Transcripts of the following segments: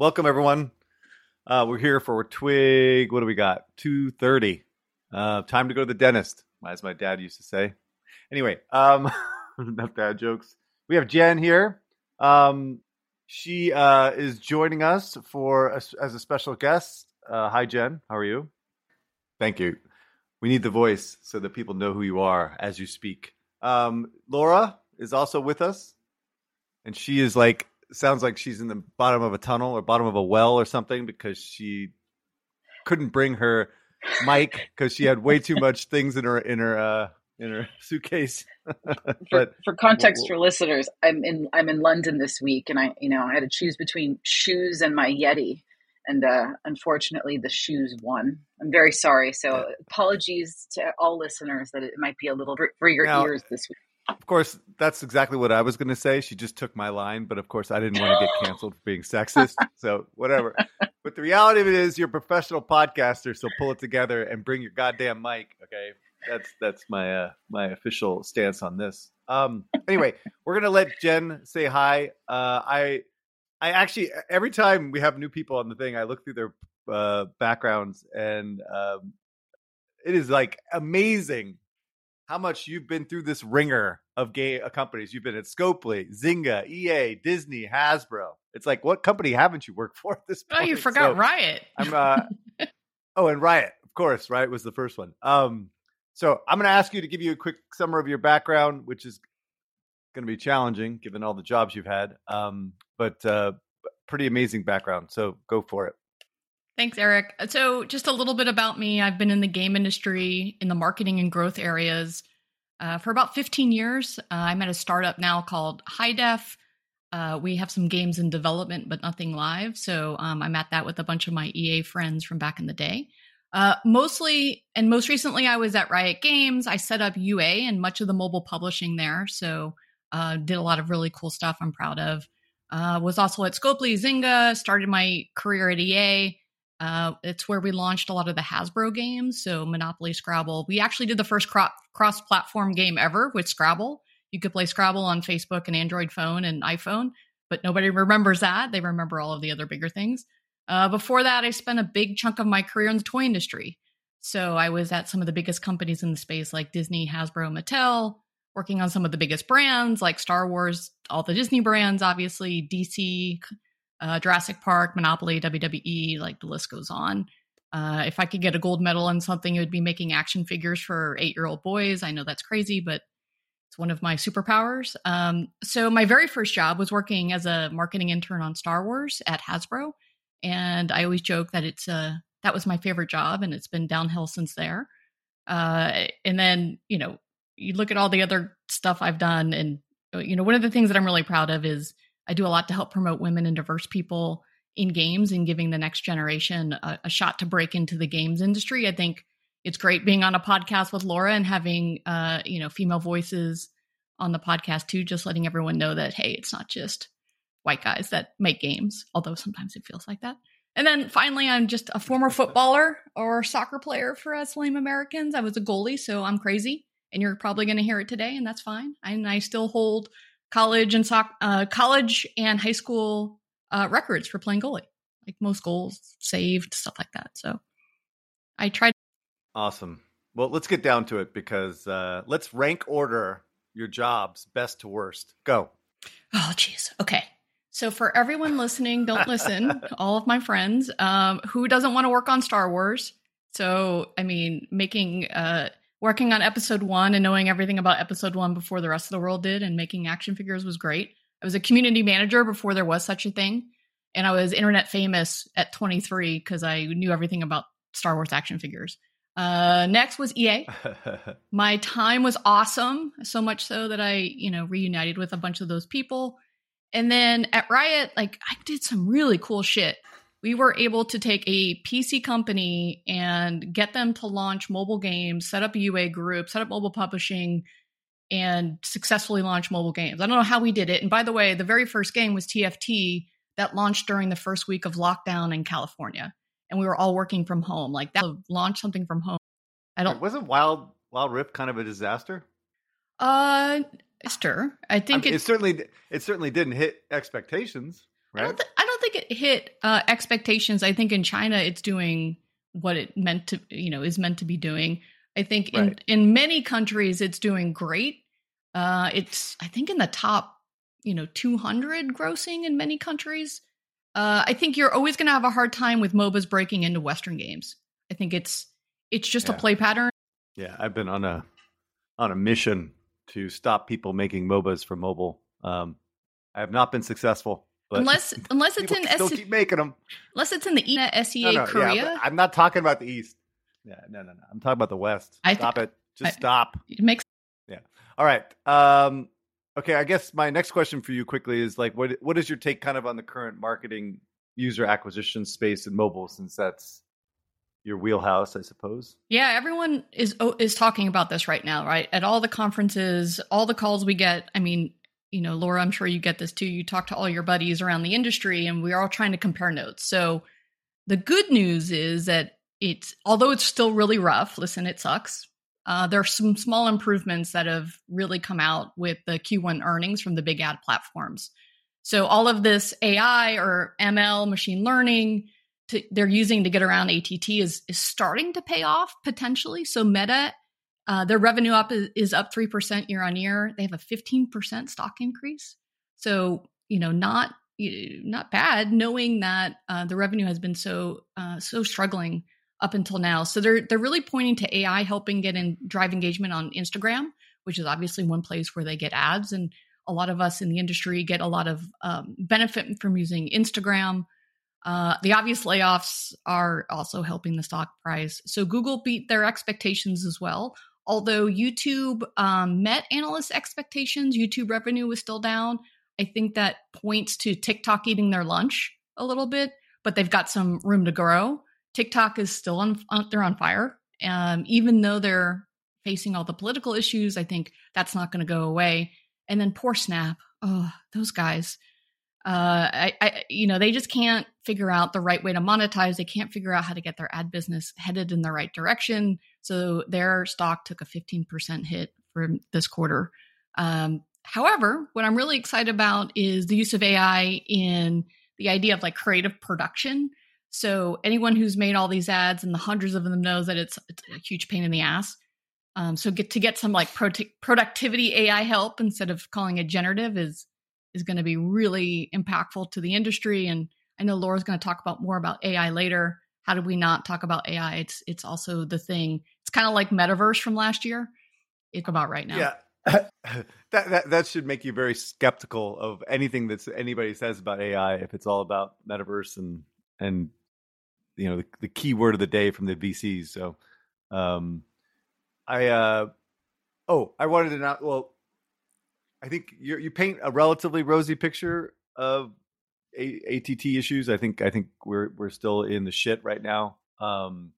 welcome everyone. Uh, we're here for Twig. What do we got? Two thirty. Uh, time to go to the dentist, as my dad used to say. Anyway, um, enough dad jokes. We have Jen here. Um, she uh, is joining us for a, as a special guest. Uh, hi, Jen. How are you? Thank you. We need the voice so that people know who you are as you speak. Um, Laura is also with us, and she is like sounds like she's in the bottom of a tunnel or bottom of a well or something because she couldn't bring her mic because she had way too much things in her in her uh, in her suitcase. for, for context for listeners, I'm in I'm in London this week, and I you know I had to choose between shoes and my Yeti, and uh, unfortunately the shoes won. I'm very sorry. So apologies to all listeners that it might be a little for your now, ears this week. Of course, that's exactly what I was going to say. She just took my line, but of course, I didn't want to get canceled for being sexist. So whatever. but the reality of it is, you're a professional podcaster, so pull it together and bring your goddamn mic. Okay, that's that's my uh, my official stance on this. Um, anyway, we're gonna let Jen say hi. Uh, I I actually every time we have new people on the thing, I look through their uh, backgrounds, and um, it is like amazing how much you've been through this ringer of gay uh, companies. You've been at Scopely, Zynga, EA, Disney, Hasbro. It's like, what company haven't you worked for at this point? Oh, you forgot so Riot. I'm uh, oh, and Riot, of course. Riot was the first one. Um, so I'm going to ask you to give you a quick summary of your background, which is going to be challenging given all the jobs you've had, um, but uh, pretty amazing background. So go for it. Thanks, Eric. So, just a little bit about me. I've been in the game industry in the marketing and growth areas uh, for about 15 years. Uh, I'm at a startup now called High Def. Uh, we have some games in development, but nothing live. So, um, I'm at that with a bunch of my EA friends from back in the day. Uh, mostly, and most recently, I was at Riot Games. I set up UA and much of the mobile publishing there. So, uh, did a lot of really cool stuff I'm proud of. Uh, was also at Scopely, Zynga, started my career at EA. Uh, it's where we launched a lot of the Hasbro games, so Monopoly, Scrabble. We actually did the first cro- cross-platform game ever with Scrabble. You could play Scrabble on Facebook and Android phone and iPhone, but nobody remembers that. They remember all of the other bigger things. Uh, before that, I spent a big chunk of my career in the toy industry. So I was at some of the biggest companies in the space, like Disney, Hasbro, Mattel, working on some of the biggest brands like Star Wars, all the Disney brands, obviously, DC, uh, Jurassic Park, Monopoly, WWE, like the list goes on. Uh, if I could get a gold medal in something, it would be making action figures for eight year old boys. I know that's crazy, but it's one of my superpowers. Um, so, my very first job was working as a marketing intern on Star Wars at Hasbro. And I always joke that it's uh, that was my favorite job, and it's been downhill since there. Uh, and then, you know, you look at all the other stuff I've done, and, you know, one of the things that I'm really proud of is I do a lot to help promote women and diverse people in games and giving the next generation a, a, shot to break into the games industry. I think it's great being on a podcast with Laura and having uh, you know female voices on the podcast too, just letting everyone know that hey, it's not just white guys that make games, although sometimes it feels like that. And then finally, I'm just a former footballer or soccer player for us lame Americans. I was a goalie, so I'm crazy, and you're probably going to hear it today, and that's fine. And I still hold college and soc- uh, college and high school uh, records for playing goalie, like most goals saved, stuff like that. So I tried. Awesome. Well, let's get down to it because uh, let's rank order your jobs best to worst. Go. Oh, jeez. Okay. So for everyone listening, don't listen. all of my friends, um, who doesn't want to work on Star Wars? So I mean, making uh, working on episode one and knowing everything about episode one before the rest of the world did and making action figures was great. I was a community manager before there was such a thing. And I was internet famous at 23 because I knew everything about Star Wars action figures. Uh, next was EA. My time was awesome, so much so that I, you know, reunited with a bunch of those people. And then at Riot, like I did some really cool shit we were able to take a PC company and get them to launch mobile games, set up a UA group, set up mobile publishing, and successfully launch mobile games. I don't know how we did it. And by the way, the very first game was TFT that launched during the first week of lockdown in California. And we were all working from home. Like that launch something from home. I don't wasn't Wild Wild Rift kind of a disaster? Uh sure. I think I mean, it, it certainly it certainly didn't hit expectations, right? I don't, th- I don't think it hit uh, expectations. I think in China it's doing what it meant to, you know, is meant to be doing. I think right. in in many countries it's doing great. Uh, it's I think in the top, you know, 200 grossing in many countries. Uh, I think you're always going to have a hard time with MOBAs breaking into Western games. I think it's it's just yeah. a play pattern. Yeah, I've been on a on a mission to stop people making MOBAs for mobile. Um, I have not been successful. Unless unless it's in still S- keep making them. Unless it's in the ENA SEA no, no, Korea. Yeah, I'm not talking about the East. Yeah, no, no, no. I'm talking about the West. I stop th- it. Just I, stop. It makes. Yeah. All right. Um, okay. I guess my next question for you quickly is like, what what is your take kind of on the current marketing user acquisition space in mobile, since that's your wheelhouse, I suppose. Yeah, everyone is is talking about this right now, right? At all the conferences, all the calls we get. I mean, you know, Laura, I'm sure you get this too. You talk to all your buddies around the industry, and we're all trying to compare notes. So, the good news is that it's although it's still really rough. Listen, it sucks. Uh, there are some small improvements that have really come out with the Q1 earnings from the big ad platforms. So all of this AI or ML, machine learning, to, they're using to get around ATT is is starting to pay off potentially. So Meta, uh, their revenue up is, is up three percent year on year. They have a fifteen percent stock increase. So you know, not not bad, knowing that uh, the revenue has been so uh, so struggling up until now. So they're they're really pointing to AI helping get in drive engagement on Instagram, which is obviously one place where they get ads, and a lot of us in the industry get a lot of um, benefit from using Instagram. Uh, the obvious layoffs are also helping the stock price. So Google beat their expectations as well. Although YouTube um, met analyst expectations, YouTube revenue was still down. I think that points to TikTok eating their lunch a little bit, but they've got some room to grow. TikTok is still on, they're on fire. Um, even though they're facing all the political issues, I think that's not going to go away. And then poor Snap. Oh, those guys uh, I, I, you know, they just can't figure out the right way to monetize. They can't figure out how to get their ad business headed in the right direction. So their stock took a 15% hit for this quarter. Um, however, what I'm really excited about is the use of AI in the idea of like creative production. So anyone who's made all these ads and the hundreds of them knows that it's, it's a huge pain in the ass. Um, so get to get some like pro- productivity AI help instead of calling it generative is is going to be really impactful to the industry. And I know Laura's going to talk about more about AI later. How do we not talk about AI? It's it's also the thing. It's kind of like metaverse from last year. It's about right now. Yeah. that, that that should make you very skeptical of anything that anybody says about AI if it's all about metaverse and and you know the, the key word of the day from the VCs. So, um, I uh, oh, I wanted to not well, I think you you paint a relatively rosy picture of a- ATT issues. I think I think we're we're still in the shit right now. Um,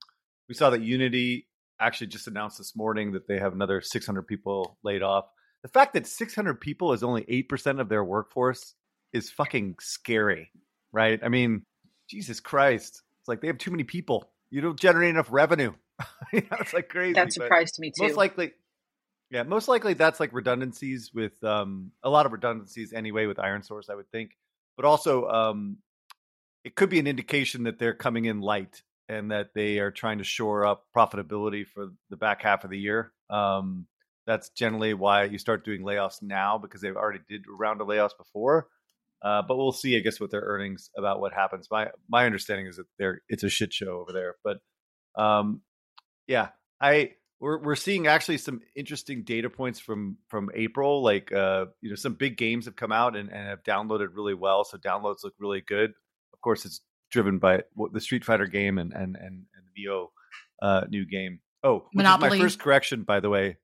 we saw that Unity actually just announced this morning that they have another 600 people laid off. The fact that 600 people is only eight percent of their workforce is fucking scary, right? I mean, Jesus Christ, it's like they have too many people. You don't generate enough revenue. it's like crazy. That surprised me too. Most likely, yeah, most likely that's like redundancies with um, a lot of redundancies anyway with ironSource, I would think. But also, um, it could be an indication that they're coming in light and that they are trying to shore up profitability for the back half of the year. Um, that's generally why you start doing layoffs now because they've already did a round of layoffs before. Uh, but we'll see, I guess, with their earnings about what happens. My my understanding is that they're it's a shit show over there. But um, yeah, I we're we're seeing actually some interesting data points from from April. Like uh, you know, some big games have come out and, and have downloaded really well. So downloads look really good. Of course, it's driven by the Street Fighter game and and and, and the Nioh uh, new game. Oh, Monopoly. my first correction, by the way.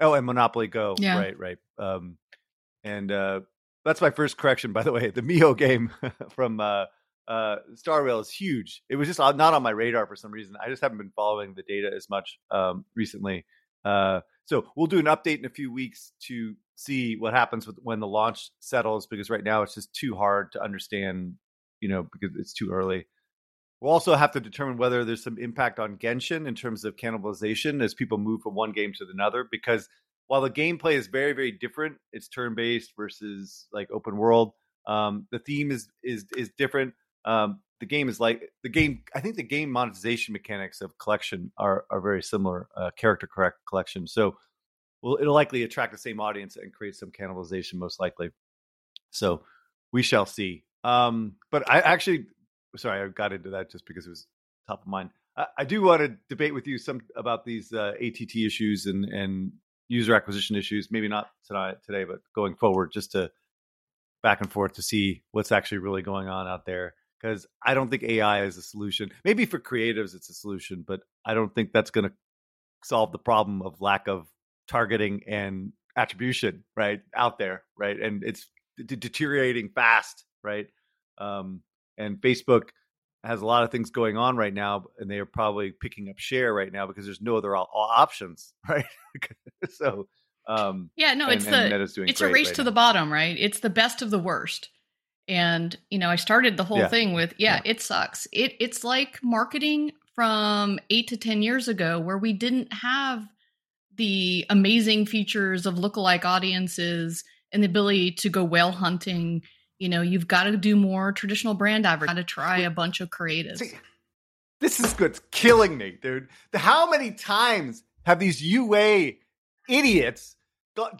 Oh, and Monopoly Go. Yeah. Right, right. Um, and uh, that's my first correction, by the way. The Mio game from uh, uh, Star Rail is huge. It was just not on my radar for some reason. I just haven't been following the data as much um, recently. Uh, so we'll do an update in a few weeks to see what happens with when the launch settles, because right now it's just too hard to understand, you know, because it's too early. We'll also have to determine whether there's some impact on Genshin in terms of cannibalization as people move from one game to another. Because while the gameplay is very, very different, it's turn based versus like open world Um, the theme is is is different. Um, the game is like the game. I think the game monetization mechanics of collection are are very similar. Uh, character correct collection. So, well, it'll likely attract the same audience and create some cannibalization, most likely. So, we shall see. Um, but I actually, sorry, I got into that just because it was top of mind. I, I do want to debate with you some about these uh, ATT issues and and user acquisition issues. Maybe not tonight today, but going forward, just to back and forth to see what's actually really going on out there because I don't think AI is a solution. Maybe for creatives it's a solution, but I don't think that's going to solve the problem of lack of targeting and attribution right out there, right? And it's d- deteriorating fast, right? Um, and Facebook has a lot of things going on right now, and they are probably picking up share right now because there's no other options, right? so um, yeah, no, it's and, the and it's a race right to now. the bottom, right? It's the best of the worst. And you know, I started the whole yeah. thing with, yeah, yeah, it sucks. It it's like marketing from eight to ten years ago, where we didn't have the amazing features of lookalike audiences and the ability to go whale hunting. You know, you've got to do more traditional brand advertising. Got to try a bunch of creatives. See, this is good. It's killing me, dude. How many times have these UA idiots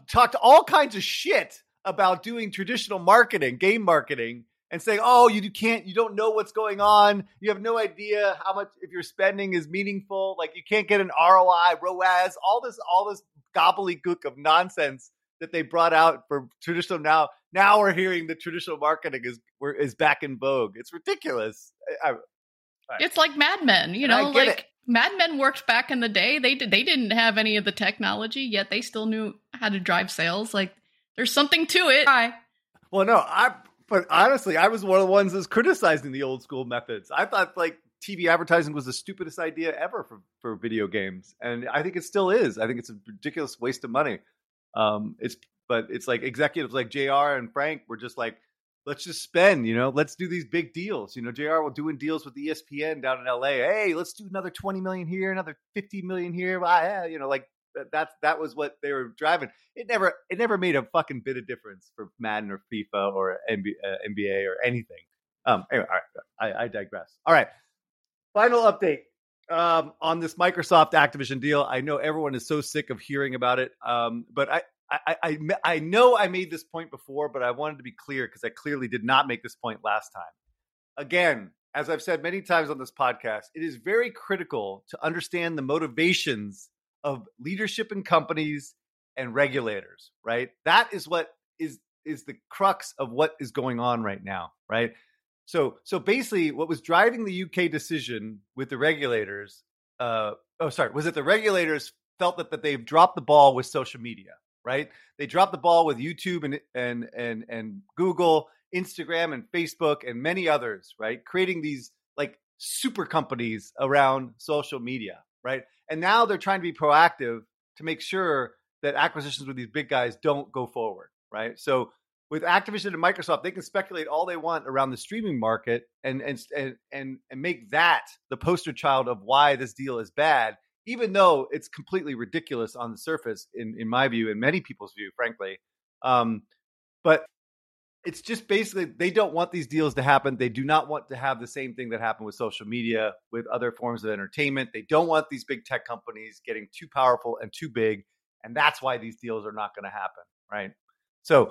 talked all kinds of shit about doing traditional marketing, game marketing, and saying, "Oh, you can't, you don't know what's going on. You have no idea how much if your spending is meaningful. Like you can't get an ROI, ROAS, all this, all this gobbledygook of nonsense that they brought out for traditional. Now, now we're hearing that traditional marketing is is back in vogue. It's ridiculous. I, I, it's like Mad Men, you know, like it. Mad Men worked back in the day. They did, they didn't have any of the technology yet. They still knew how to drive sales. Like there's something to it. Hi. Well, no, I. But honestly, I was one of the ones that's criticizing the old school methods. I thought like TV advertising was the stupidest idea ever for for video games, and I think it still is. I think it's a ridiculous waste of money. Um, it's but it's like executives like Jr. and Frank were just like, let's just spend, you know, let's do these big deals. You know, Jr. was doing deals with ESPN down in LA. Hey, let's do another 20 million here, another 50 million here. Ah, you know, like that's that was what they were driving. It never it never made a fucking bit of difference for Madden or FIFA or NBA, uh, NBA or anything. Um, anyway, all right, I, I digress. All right, final update um, on this Microsoft Activision deal. I know everyone is so sick of hearing about it, um, but I, I, I, I know I made this point before, but I wanted to be clear because I clearly did not make this point last time. Again, as I've said many times on this podcast, it is very critical to understand the motivations of leadership in companies and regulators, right? That is what is is the crux of what is going on right now, right? So so basically what was driving the UK decision with the regulators uh oh sorry, was it the regulators felt that, that they've dropped the ball with social media, right? They dropped the ball with YouTube and and and and Google, Instagram and Facebook and many others, right? Creating these like super companies around social media, right? And now they're trying to be proactive to make sure that acquisitions with these big guys don't go forward, right? So with Activision and Microsoft, they can speculate all they want around the streaming market and and and and, and make that the poster child of why this deal is bad, even though it's completely ridiculous on the surface, in in my view, in many people's view, frankly. Um, but it's just basically they don't want these deals to happen. They do not want to have the same thing that happened with social media, with other forms of entertainment. They don't want these big tech companies getting too powerful and too big. And that's why these deals are not going to happen. Right. So,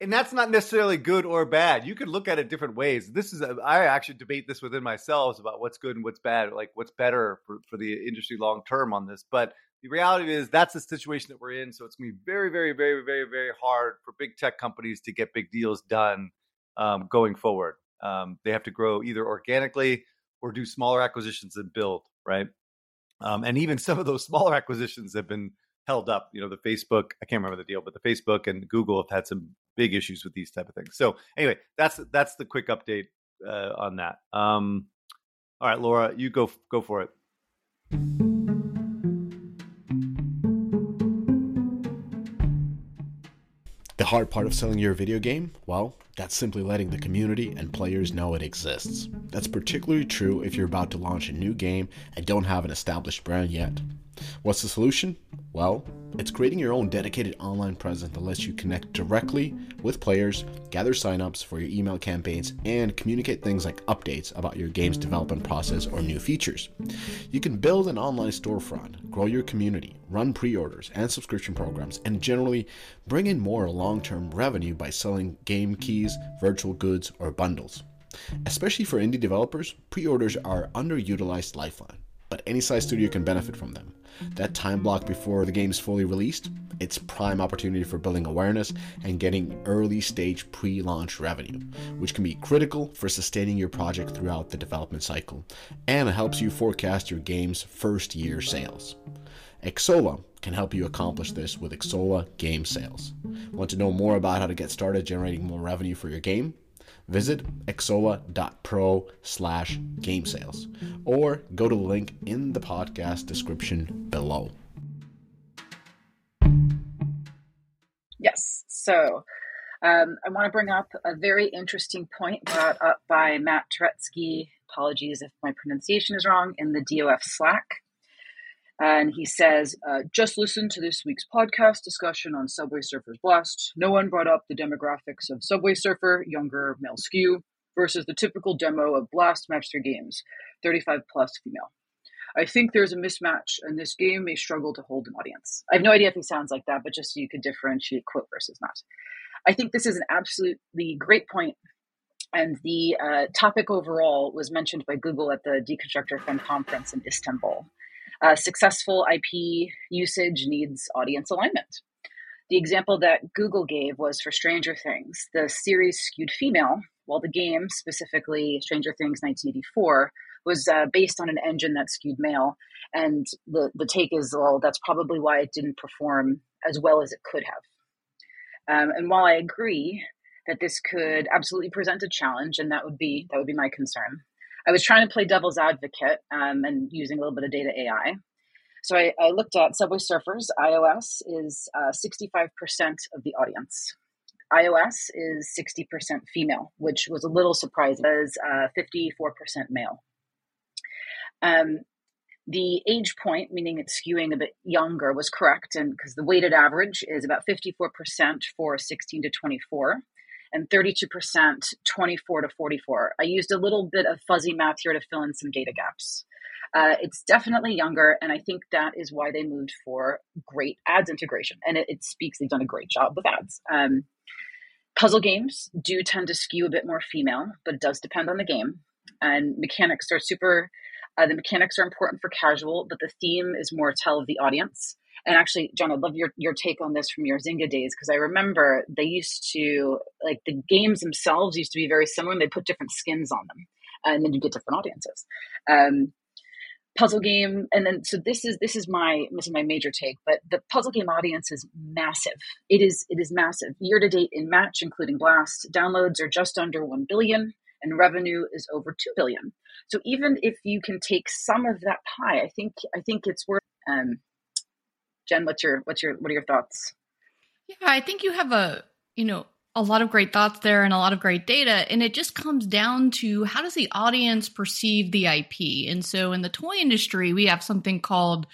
and that's not necessarily good or bad. You could look at it different ways. This is, a, I actually debate this within myself about what's good and what's bad, like what's better for, for the industry long term on this. But the reality is that's the situation that we're in. So it's going to be very, very, very, very, very hard for big tech companies to get big deals done um, going forward. Um, they have to grow either organically or do smaller acquisitions and build, right? Um, and even some of those smaller acquisitions have been held up. You know, the Facebook, I can't remember the deal, but the Facebook and Google have had some big issues with these type of things. So anyway, that's that's the quick update uh, on that. Um, all right, Laura, you go go for it. The hard part of selling your video game? Well, that's simply letting the community and players know it exists. That's particularly true if you're about to launch a new game and don't have an established brand yet. What's the solution? Well, it's creating your own dedicated online presence that lets you connect directly with players, gather signups for your email campaigns, and communicate things like updates about your game's development process or new features. You can build an online storefront, grow your community, run pre orders and subscription programs, and generally bring in more long term revenue by selling game keys, virtual goods, or bundles. Especially for indie developers, pre orders are underutilized lifeline, but any size studio can benefit from them that time block before the game is fully released, it's prime opportunity for building awareness and getting early stage pre-launch revenue, which can be critical for sustaining your project throughout the development cycle and helps you forecast your game's first year sales. Xsolla can help you accomplish this with Xsolla Game Sales. Want to know more about how to get started generating more revenue for your game? Visit xsolla.pro slash game sales or go to the link in the podcast description below. Yes. So um, I want to bring up a very interesting point brought up by Matt Turetsky. Apologies if my pronunciation is wrong in the DOF Slack. And he says, uh, just listen to this week's podcast discussion on Subway Surfers Blast. No one brought up the demographics of Subway Surfer, younger male skew, versus the typical demo of Blast Match 3 games, 35 plus female. I think there's a mismatch, and this game may struggle to hold an audience. I have no idea if he sounds like that, but just so you could differentiate quote versus not. I think this is an absolutely great point, and the uh, topic overall was mentioned by Google at the Deconstructor Fun conference in Istanbul. Uh, successful IP usage needs audience alignment. The example that Google gave was for Stranger Things. The series skewed female, while the game, specifically Stranger Things 1984, was uh, based on an engine that skewed male. And the, the take is, well, that's probably why it didn't perform as well as it could have. Um, and while I agree that this could absolutely present a challenge, and that would be that would be my concern, I was trying to play devil's advocate um, and using a little bit of data AI. So I, I looked at Subway Surfers. iOS is uh, 65% of the audience. iOS is 60% female, which was a little surprising. Was uh, 54% male. Um, the age point, meaning it's skewing a bit younger, was correct, and because the weighted average is about 54% for 16 to 24 and 32% 24 to 44. I used a little bit of fuzzy math here to fill in some data gaps. Uh, it's definitely younger, and I think that is why they moved for great ads integration. And it, it speaks, they've done a great job with ads. Um, puzzle games do tend to skew a bit more female, but it does depend on the game. And mechanics are super, uh, the mechanics are important for casual, but the theme is more tell of the audience. And actually, John, I'd love your, your take on this from your Zynga days because I remember they used to like the games themselves used to be very similar, and they put different skins on them, and then you get different audiences. Um, puzzle game, and then so this is this is my this is my major take, but the puzzle game audience is massive. It is it is massive. Year to date in Match, including Blast, downloads are just under one billion and revenue is over 2 billion so even if you can take some of that pie i think i think it's worth um, Jen, what's your what's your what are your thoughts? Yeah, I think you have a you know a lot of great thoughts there and a lot of great data and it just comes down to how does the audience perceive the IP and so in the toy industry we have something called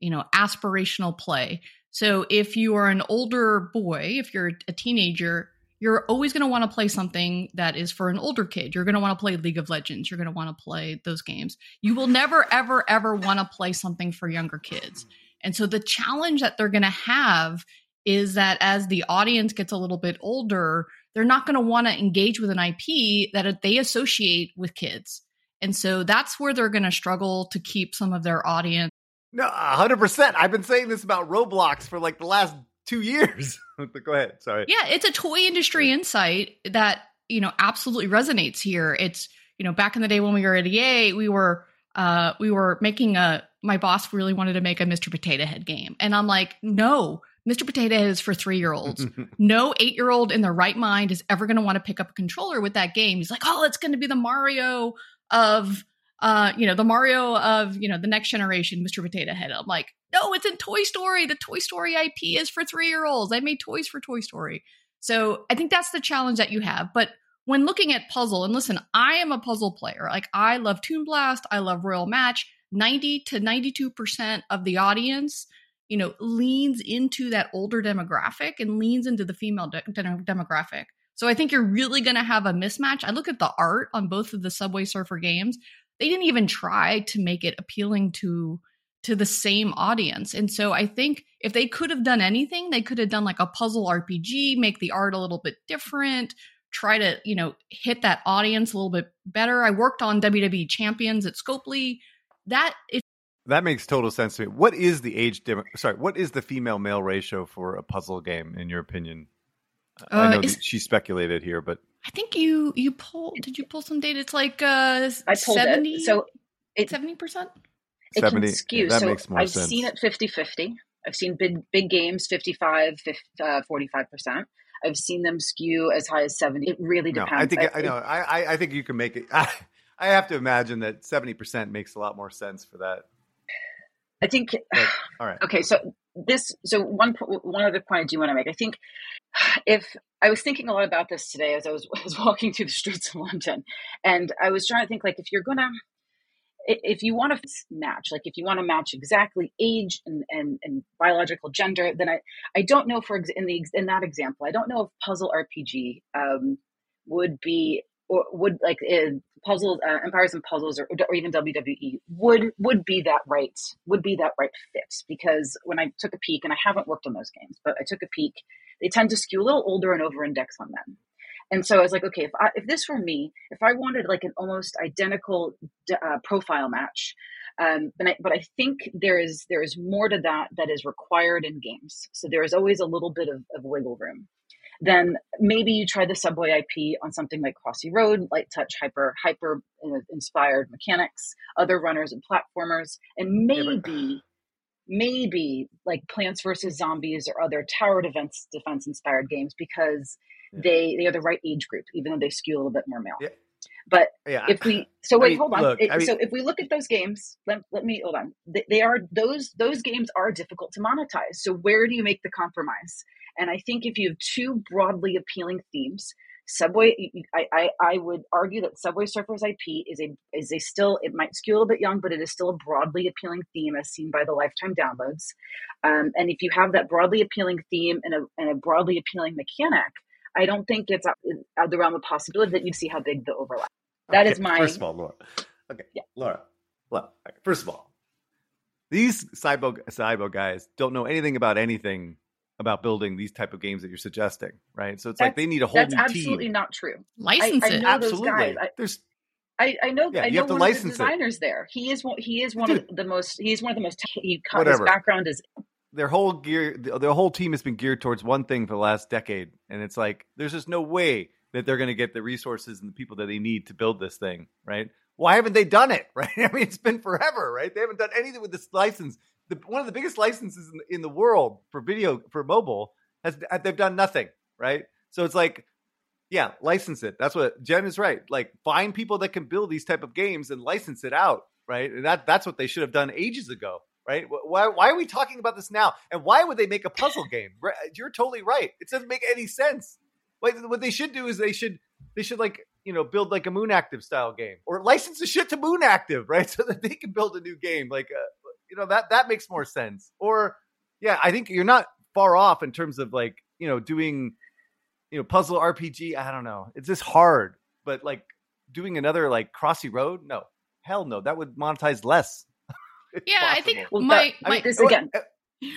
you know aspirational play. So if you are an older boy if you're a teenager you're always going to want to play something that is for an older kid. You're going to want to play league of legends. You're going to want to play those games. You will never ever ever want to play something for younger kids and so the challenge that they're going to have is that as the audience gets a little bit older, they're not going to want to engage with an IP that they associate with kids. And so that's where they're going to struggle to keep some of their audience. No, 100%. I've been saying this about Roblox for like the last two years. but go ahead. Sorry. Yeah, it's a toy industry insight that, you know, absolutely resonates here. It's, you know, back in the day when we were at EA, we were uh, we were making a my boss really wanted to make a Mr. Potato Head game. And I'm like, no, Mr. Potato Head is for three year olds. no eight year old in their right mind is ever going to want to pick up a controller with that game. He's like, oh, it's going to be the Mario of, uh, you know, the Mario of, you know, the next generation, Mr. Potato Head. I'm like, no, it's in Toy Story. The Toy Story IP is for three year olds. I made toys for Toy Story. So I think that's the challenge that you have. But when looking at puzzle, and listen, I am a puzzle player. Like I love Toon Blast, I love Royal Match. 90 to 92% of the audience you know, leans into that older demographic and leans into the female de- demographic. So I think you're really going to have a mismatch. I look at the art on both of the Subway Surfer games. They didn't even try to make it appealing to to the same audience. And so I think if they could have done anything, they could have done like a puzzle RPG, make the art a little bit different, try to, you know, hit that audience a little bit better. I worked on WWE Champions at Scopely. That is that makes total sense to me. What is the age demo- sorry, what is the female male ratio for a puzzle game in your opinion? Uh, I know she speculated here, but I think you you pull did you pull some data? It's like uh I pulled 70, it. So it's 70%? It 70, can skew. That so makes more I've sense. seen it 50-50. I've seen big big games 55 50, uh, 45%. I've seen them skew as high as 70. It really depends. No, I think I, I know. I I think you can make it I, I have to imagine that 70% makes a lot more sense for that. I think. But, all right. Okay, so this. So one one other point I do want to make. I think if I was thinking a lot about this today as I was, was walking through the streets of London, and I was trying to think like if you're gonna if you want to match, like if you want to match exactly age and, and, and biological gender, then I, I don't know for in the in that example, I don't know if puzzle RPG um, would be or would like uh, puzzles, uh, empires and puzzles, or, or even WWE would would be that right would be that right fit because when I took a peek, and I haven't worked on those games, but I took a peek, they tend to skew a little older and over index on them. And so I was like, okay, if I, if this were me, if I wanted like an almost identical uh, profile match, um, but I, but I think there is there is more to that that is required in games. So there is always a little bit of, of wiggle room then maybe you try the subway IP on something like Crossy Road, light touch, hyper hyper uh, inspired mechanics, other runners and platformers, and maybe maybe like Plants vs Zombies or other tower defense defense inspired games because yeah. they they are the right age group, even though they skew a little bit more male. Yeah. But yeah. if we so wait, I mean, hold on. Look, it, I mean, so if we look at those games, let, let me hold on. They, they are those those games are difficult to monetize. So where do you make the compromise? And I think if you have two broadly appealing themes, Subway, I, I, I would argue that Subway Surfers IP is a is a still it might skew a little bit young, but it is still a broadly appealing theme as seen by the lifetime downloads. Um, and if you have that broadly appealing theme and a, and a broadly appealing mechanic, I don't think it's out, out the realm of possibility that you'd see how big the overlap. That okay, is my first of all, Laura. Okay, yeah, Laura. Well, first of all, these SYBO SYBO guys don't know anything about anything about building these type of games that you're suggesting, right? So it's that's, like they need a whole team. that's new absolutely team. not true. License I, it. absolutely. I, There's I, I know. Yeah, I know one of the designers it. there. He is one. He is one Dude, of the most. He's one of the most. He, his background is. Their whole gear, their whole team has been geared towards one thing for the last decade, and it's like there's just no way that they're going to get the resources and the people that they need to build this thing, right? Why haven't they done it, right? I mean, it's been forever, right? They haven't done anything with this license. The, one of the biggest licenses in, in the world for video for mobile has they've done nothing, right? So it's like, yeah, license it. That's what Jen is right. Like find people that can build these type of games and license it out, right? And that that's what they should have done ages ago, right? Why why are we talking about this now? And why would they make a puzzle game? You're totally right. It doesn't make any sense. Like what they should do is they should they should like you know build like a Moon Active style game or license the shit to Moon Active, right? So that they can build a new game. Like uh, you know that that makes more sense. Or yeah, I think you're not far off in terms of like you know doing you know puzzle RPG. I don't know. It's just hard, but like doing another like Crossy Road, no, hell no. That would monetize less. yeah, possible. I think well, my, that, my I mean, this again. Eh,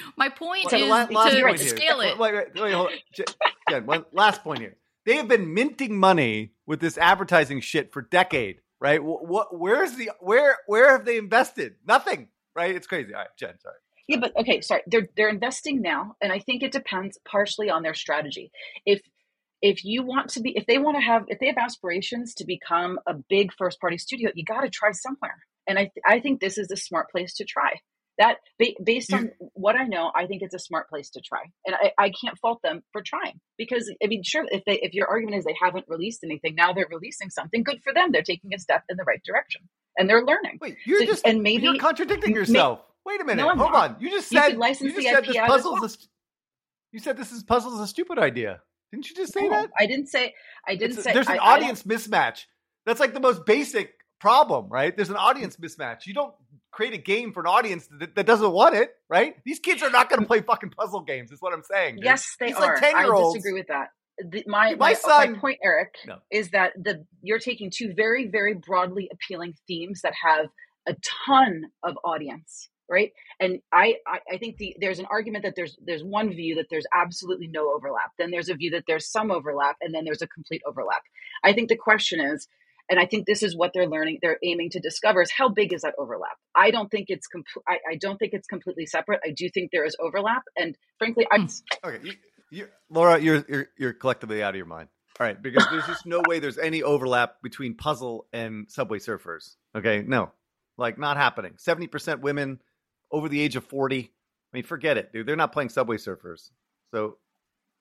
my point is last, last to point scale here. it. Wait, wait, wait, hold on. Again, one last point here. They have been minting money with this advertising shit for decade, right? What? Where's the where? Where have they invested? Nothing, right? It's crazy. All right, Jen, sorry. Yeah, but okay, sorry. They're they're investing now, and I think it depends partially on their strategy. If if you want to be if they want to have if they have aspirations to become a big first party studio, you got to try somewhere. And I th- I think this is a smart place to try. That based on what I know, I think it's a smart place to try, and I, I can't fault them for trying because I mean, sure, if they if your argument is they haven't released anything, now they're releasing something. Good for them. They're taking a step in the right direction, and they're learning. Wait, you're so, just and maybe you're contradicting yourself. Wait a minute. No, Hold not. on. You just said you, you just said this puzzle is. A, you said this is puzzle is a stupid idea. Didn't you just say no, that? I didn't say. I didn't it's, say. There's an I, audience I mismatch. That's like the most basic problem, right? There's an audience mismatch. You don't create a game for an audience that, that doesn't want it, right? These kids are not going to play fucking puzzle games. Is what I'm saying. Dude. Yes, they These, are. Like 10 year I disagree with that. The, my, My my, son- my point, Eric, No. is that the you're taking two very very broadly appealing themes that have a ton of audience, right? And I I, I think the there's an argument that there's there's one view that there's absolutely no overlap. Then there's a view that there's some overlap, and then there's a complete overlap. I think the question is. And I think this is what they're learning. They're aiming to discover is how big is that overlap. I don't think it's com- I, I don't think it's completely separate. I do think there is overlap, and frankly, I'm hmm. Okay, you, you, Laura, you're, you're you're collectively out of your mind. All right, because there's just no way there's any overlap between puzzle and Subway Surfers. Okay, no, like not happening. Seventy percent women over the age of forty. I mean, forget it, dude. They're not playing Subway Surfers, so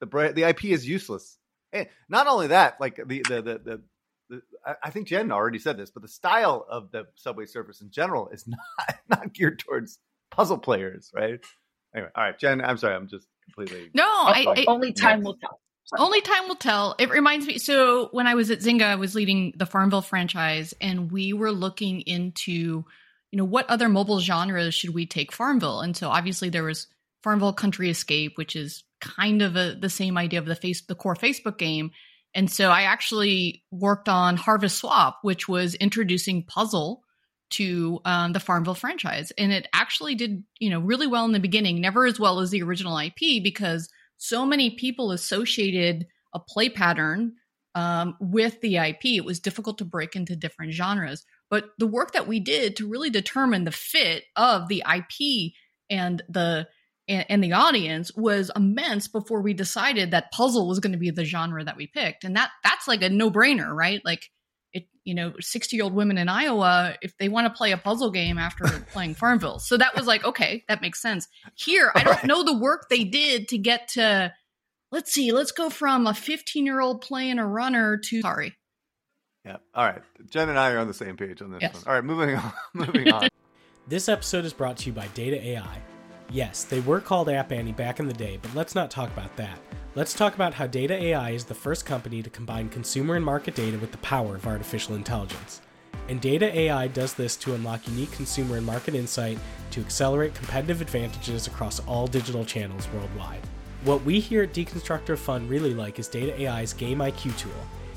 the the IP is useless. And not only that, like the the the. the the, I- I think Jen already said this, but the style of the Subway Surfers in general is not not geared towards puzzle players, right? Anyway, all right, Jen. I'm sorry, I'm just completely No, I, I only time will tell. Only time will tell. It reminds me. So when I was at Zynga, I was leading the Farmville franchise, and we were looking into, you know, what other mobile genres should we take Farmville? And so obviously there was Farmville Country Escape, which is kind of a, the same idea of the face, the core Facebook game. And so I actually worked on Harvest Swap, which was introducing puzzle to um, the Farmville franchise, and it actually did, you know, really well in the beginning. Never as well as the original IP because so many people associated a play pattern um, with the IP. It was difficult to break into different genres. But the work that we did to really determine the fit of the IP and the and, and the audience was immense before we decided that puzzle was going to be the genre that we picked. And that that's like a no brainer, right? Like it, you know, 60 year old women in Iowa, if they want to play a puzzle game after playing Farmville. So that was like, okay, that makes sense. Here, I don't know the work they did to get to, let's see, let's go from a 15 year old playing a runner to, sorry. Yeah. All right. Jen and I are on the same page on this Yes. one. All right, moving on. moving on. This episode is brought to you by Data AI. Yes, they were called App Annie back in the day, but let's not talk about that. Let's talk about how Data AI is the first company to combine consumer and market data with the power of artificial intelligence. And Data AI does this to unlock unique consumer and market insight to accelerate competitive advantages across all digital channels worldwide. What we here at Deconstructor Fun really like is Data AI's Game IQ tool.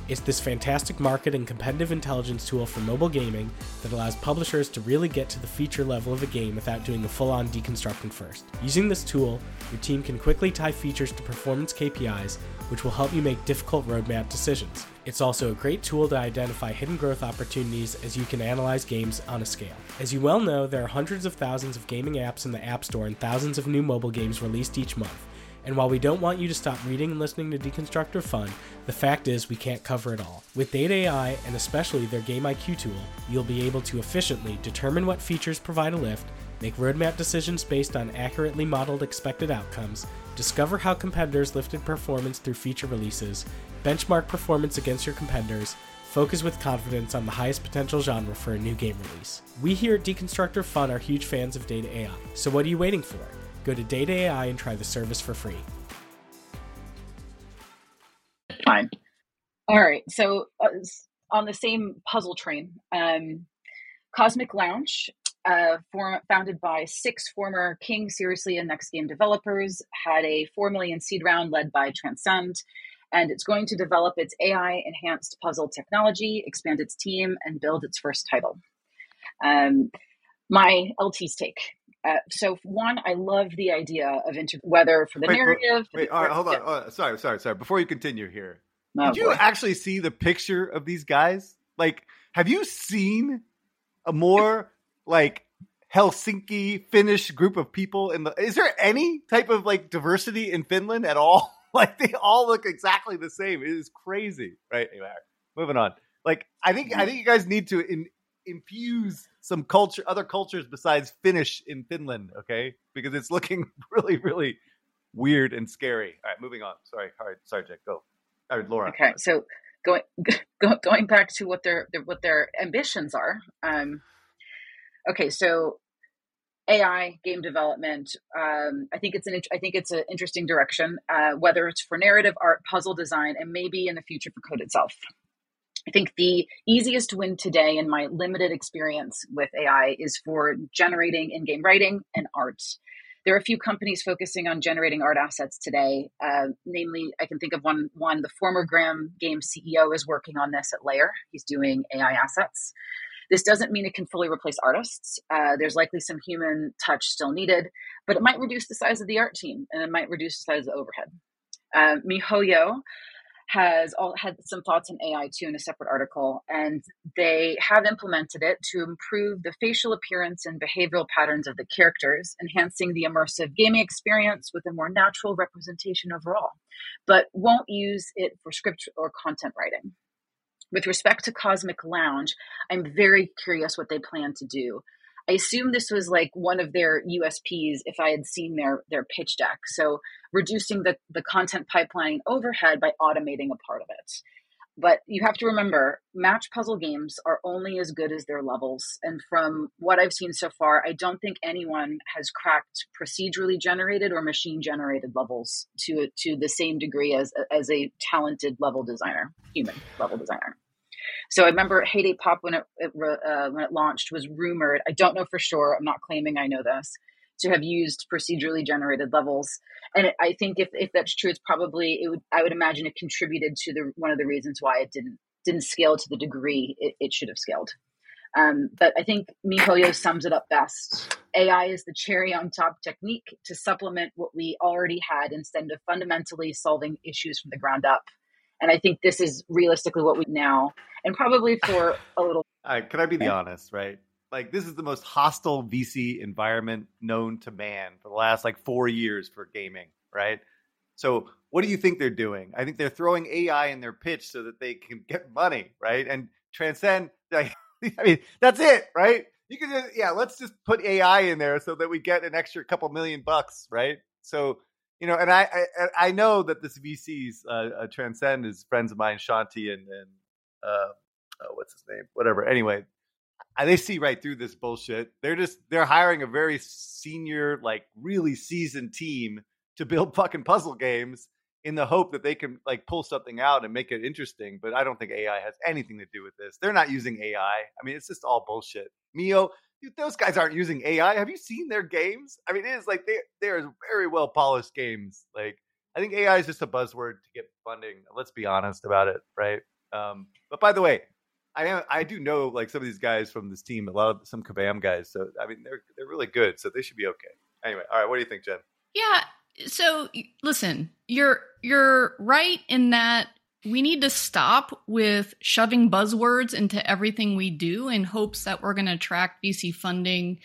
It's this fantastic market and competitive intelligence tool for mobile gaming that allows publishers to really get to the feature level of a game without doing a full on deconstructing first. Using this tool, your team can quickly tie features to performance KPIs, which will help you make difficult roadmap decisions. It's also a great tool to identify hidden growth opportunities as you can analyze games on a scale. As you well know, there are hundreds of thousands of gaming apps in the App Store and thousands of new mobile games released each month. And while we don't want you to stop reading and listening to Deconstructor Fun, the fact is we can't cover it all. With Data AI and especially their Game IQ tool, you'll be able to efficiently determine what features provide a lift, make roadmap decisions based on accurately modeled expected outcomes, discover how competitors lifted performance through feature releases, benchmark performance against your competitors, focus with confidence on the highest potential genre for a new game release. We here at Deconstructor Fun are huge fans of Data AI, so what are you waiting for? Go to Data AI and try the service for free. Fine. All right. So uh, on the same puzzle train, um, Cosmic Lounge, uh, for, founded by six former King, Seriously, and Next Game developers, had a four million seed round led by Transcend, and it's going to develop its AI enhanced puzzle technology, expand its team, and build its first title. Um, my LT's take. Uh, so one, I love the idea of inter- whether for the Wait, narrative. Wait, right, hold on. Yeah. Oh, sorry, sorry, sorry. Before you continue here, Oh, did you actually see the picture of these guys? Like, have you seen a more like Helsinki Finnish group of people in the? Is there any type of like diversity in Finland at all? like, they all look exactly the same. It is crazy, right? Anyway, moving on. Like, I think I think you guys need to in, infuse some culture, other cultures besides Finnish in Finland, okay? Because it's looking really, really weird and scary. All right, moving on. Sorry, all right, sorry, Jack. Go. All right, Laura. Okay, so going go, going back to what their, their what their ambitions are. Um, okay, so AI game development. Um, I think it's an I think it's an interesting direction. Uh, whether it's for narrative, art, puzzle design, and maybe in the future for code itself. I think the easiest win today in my limited experience with AI is for generating in game writing and art. There are a few companies focusing on generating art assets today. Uh, namely, I can think of one. One, the former Gram Game CEO is working on this at Layer. He's doing AI assets. This doesn't mean it can fully replace artists. Uh, there's likely some human touch still needed, but it might reduce the size of the art team and it might reduce the size of the overhead. Uh, MiHoYo has all had some thoughts on AI too in a separate article, and they have implemented it to improve the facial appearance and behavioral patterns of the characters, enhancing the immersive gaming experience with a more natural representation overall, but won't use it for script or content writing. With respect to Cosmic Lounge, I'm very curious what they plan to do. I assume this was like one of their USPs if I had seen their their pitch deck. So reducing the, the content pipeline overhead by automating a part of it. But you have to remember, match puzzle games are only as good as their levels. And from what I've seen so far, I don't think anyone has cracked procedurally generated or machine generated levels to to the same degree as as a talented level designer, human level designer. So I remember Hay Day Pop when it, it uh, when it launched was rumored. I don't know for sure. I'm not claiming I know this to have used procedurally generated levels. And I think if, if that's true, it's probably it would I would imagine it contributed to the one of the reasons why it didn't didn't scale to the degree it, it should have scaled. Um, but I think MiHoYo sums it up best. AI is the cherry on top technique to supplement what we already had instead of fundamentally solving issues from the ground up. And I think this is realistically what we now, and probably for a little. Right, can I be the honest, right? Like this is the most hostile VC environment known to man for the last like four years for gaming, right? So what do you think they're doing? I think they're throwing AI in their pitch so that they can get money, right? And transcend. Like, I mean, that's it, right? You can just yeah, let's just put AI in there so that we get an extra couple million bucks, right? So you know, and I I, I know that this VC's uh, uh, Transcend is friends of mine, Shanti and and uh, oh, what's his name, whatever. Anyway, they see right through this bullshit. They're just they're hiring a very senior, like really seasoned team to build fucking puzzle games in the hope that they can like pull something out and make it interesting. But I don't think AI has anything to do with this. They're not using AI. I mean, it's just all bullshit. Mio, those guys aren't using AI. Have you seen their games? I mean, it is like they they're very well polished games. Like I think AI is just a buzzword to get funding. Let's be honest about it, right? Um, but by the way, I am I do know like some of these guys from this team, a lot of some Kabam guys. So I mean, they're they're really good. So they should be okay. Anyway, all right. What do you think, Jen? Yeah. So listen, you're you're right in that we need to stop with shoving buzzwords into everything we do in hopes that we're going to attract VC funding.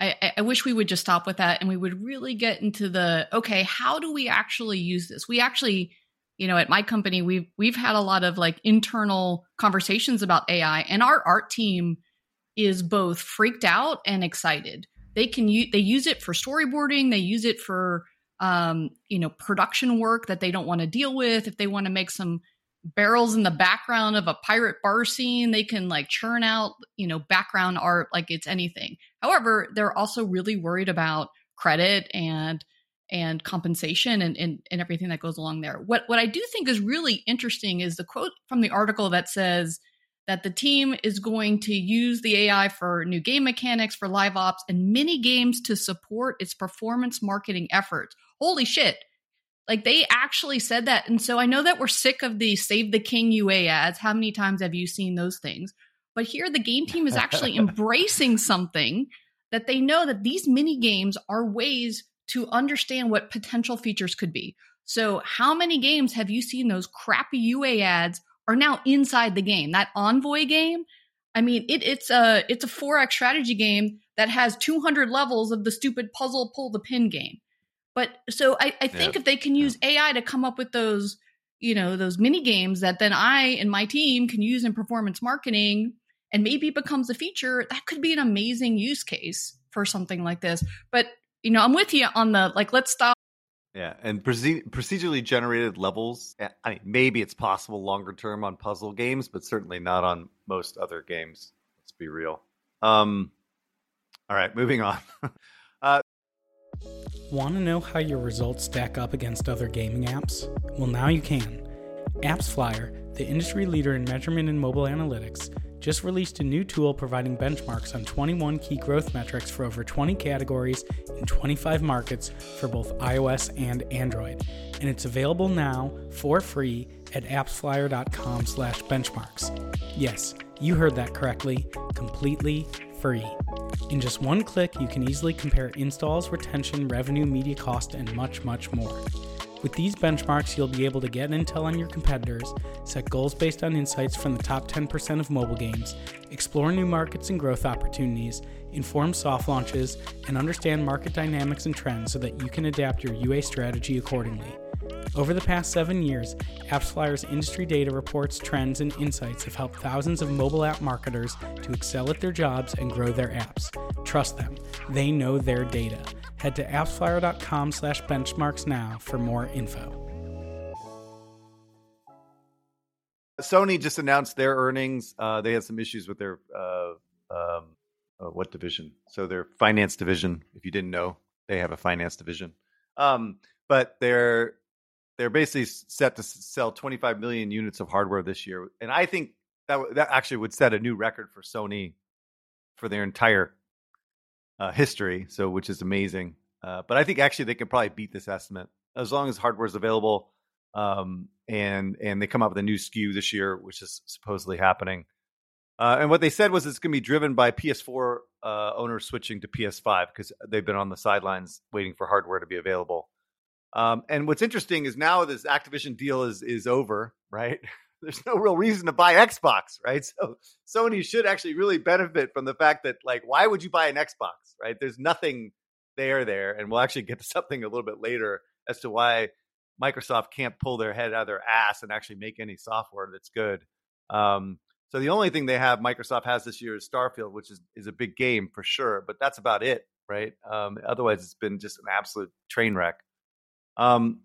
I, I, wish we would just stop with that and we would really get into the okay, how do we actually use this? We actually, you know, at my company, we've we've had a lot of like internal conversations about AI, and our art team is both freaked out and excited. They can use they use it for storyboarding, they use it for um, you know, production work that they don't want to deal with. If they want to make some barrels in the background of a pirate bar scene. They can like churn out, you know, background art like it's anything. However, they're also really worried about credit and and compensation and, and, and everything that goes along there. What what I do think is really interesting is the quote from the article that says that the team is going to use the AI for new game mechanics, for live ops, and mini games to support its performance marketing efforts. Holy shit. Like they actually said that. And so I know that we're sick of the save the king UA ads. How many times have you seen those things? But here the game team is actually embracing something that they know that these mini games are ways to understand what potential features could be. So how many games have you seen those crappy UA ads are now inside the game? That Evony game, I mean, it, it's a it's a 4X strategy game that has 200 levels of the stupid puzzle pull the pin game. But so I, I think yeah. if they can use yeah. AI to come up with those, you know, those mini games that then I and my team can use in performance marketing and maybe becomes a feature, that could be an amazing use case for something like this. But, you know, I'm with you on the like, let's stop. Yeah, and procedurally generated levels. Eh, I mean, maybe it's possible longer term on puzzle games, but certainly not on most other games. Let's be real. Um, all right, moving on. Want to know how your results stack up against other gaming apps? Well, now you can. AppsFlyer, the industry leader in measurement and mobile analytics, just released a new tool providing benchmarks on 21 key growth metrics for over 20 categories in 25 markets for both iOS and Android. And it's available now for free at appsflyer.com/benchmarks. Yes, you heard that correctly, completely free. In just one click, you can easily compare installs, retention, revenue, media cost, and much, much more. With these benchmarks, you'll be able to get intel on your competitors, set goals based on insights from the top 10% of mobile games, explore new markets and growth opportunities, inform soft launches, and understand market dynamics and trends so that you can adapt your UA strategy accordingly. Over the past seven years, AppsFlyer's industry data reports, trends, and insights have helped thousands of mobile app marketers to excel at their jobs and grow their apps. Trust them, they know their data. Head to appsflyer.com slash benchmarks now for more info. Sony just announced their earnings. Uh, they had some issues with their uh, um, uh, what division? So their finance division. If you didn't know, they have a finance division. Um, but they're they're basically set to sell 25 million units of hardware this year, and I think that that actually would set a new record for Sony for their entire uh, history. So, which is amazing. Uh, but I think actually they can probably beat this estimate as long as hardware is available, um, and and they come up with a new SKU this year, which is supposedly happening. Uh, and what they said was it's going to be driven by PS4 uh, owners switching to PS5 because they've been on the sidelines waiting for hardware to be available. Um, and what's interesting is now this Activision deal is is over, right? There's no real reason to buy Xbox, right? So Sony should actually really benefit from the fact that, like, why would you buy an Xbox, right? There's nothing there there, and we'll actually get to something a little bit later as to why Microsoft can't pull their head out of their ass and actually make any software that's good. Um, so the only thing they have Microsoft has this year is Starfield, which is is a big game for sure, but that's about it, right? Um, otherwise, it's been just an absolute train wreck. Um,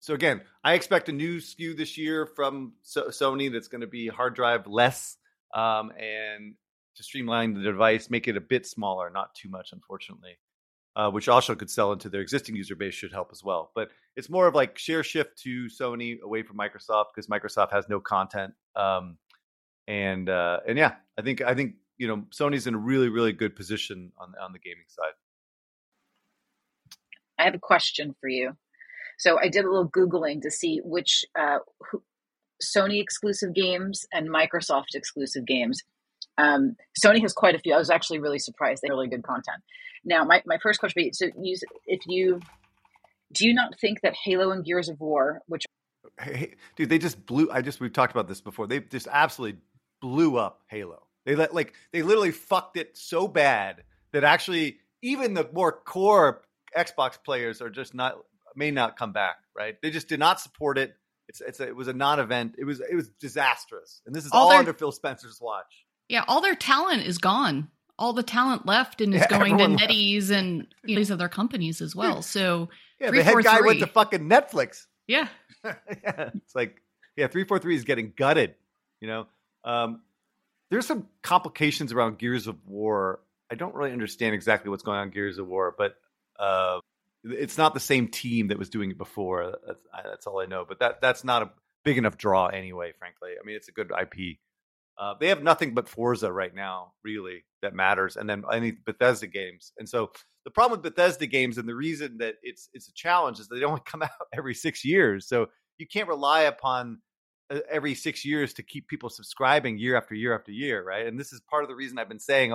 so again, I expect a new SKU this year from so- Sony that's going to be hard drive less um, and to streamline the device, make it a bit smaller, not too much, unfortunately. Uh, which also could sell into their existing user base should help as well. But it's more of like share shift to Sony away from Microsoft because Microsoft has no content. Um, and uh, and yeah, I think I think you know Sony's in a really really good position on on the gaming side. I have a question for you. So I did a little googling to see which uh, who, Sony exclusive games and Microsoft exclusive games. Um, Sony has quite a few. I was actually really surprised. They have really good content. Now, my, my first question: be so, you, if you do you not think that Halo and Gears of War, which hey, dude, they just blew. I just we've talked about this before. They just absolutely blew up Halo. They let like they literally fucked it so bad that actually even the more core Xbox players are just not may not come back. Right? They just did not support it. It's, it's a, it was a non-event. It was it was disastrous, and this is all, all their, under Phil Spencer's watch. Yeah, all their talent is gone. All the talent left and is yeah, going to NetEase and you know, these other companies as well. So yeah, the head guy went to fucking Netflix. Yeah, yeah, it's like yeah, three four three is getting gutted. You know, um, there's some complications around Gears of War. I don't really understand exactly what's going on Gears of War, but uh, it's not the same team that was doing it before. That's, that's, all I know. But that that's not a big enough draw anyway. Frankly, I mean, it's a good IP. Uh, they have nothing but Forza right now, really, that matters, and then any Bethesda games. And so the problem with Bethesda games, and the reason that it's it's a challenge, is they only come out every six years. So you can't rely upon uh, every six years to keep people subscribing year after year after year, right? And this is part of the reason I've been saying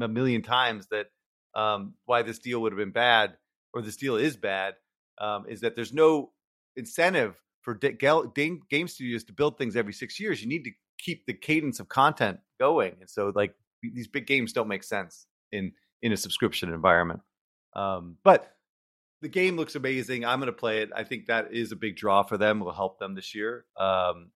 a million times that um, why this deal would have been bad or this deal is bad um, is that there's no incentive for game studios to build things every six years. You need to keep the cadence of content going, and so like these big games don't make sense in in a subscription environment. Um, but the game looks amazing. I'm going to play it. I think that is a big draw for them. will help them this year. Um,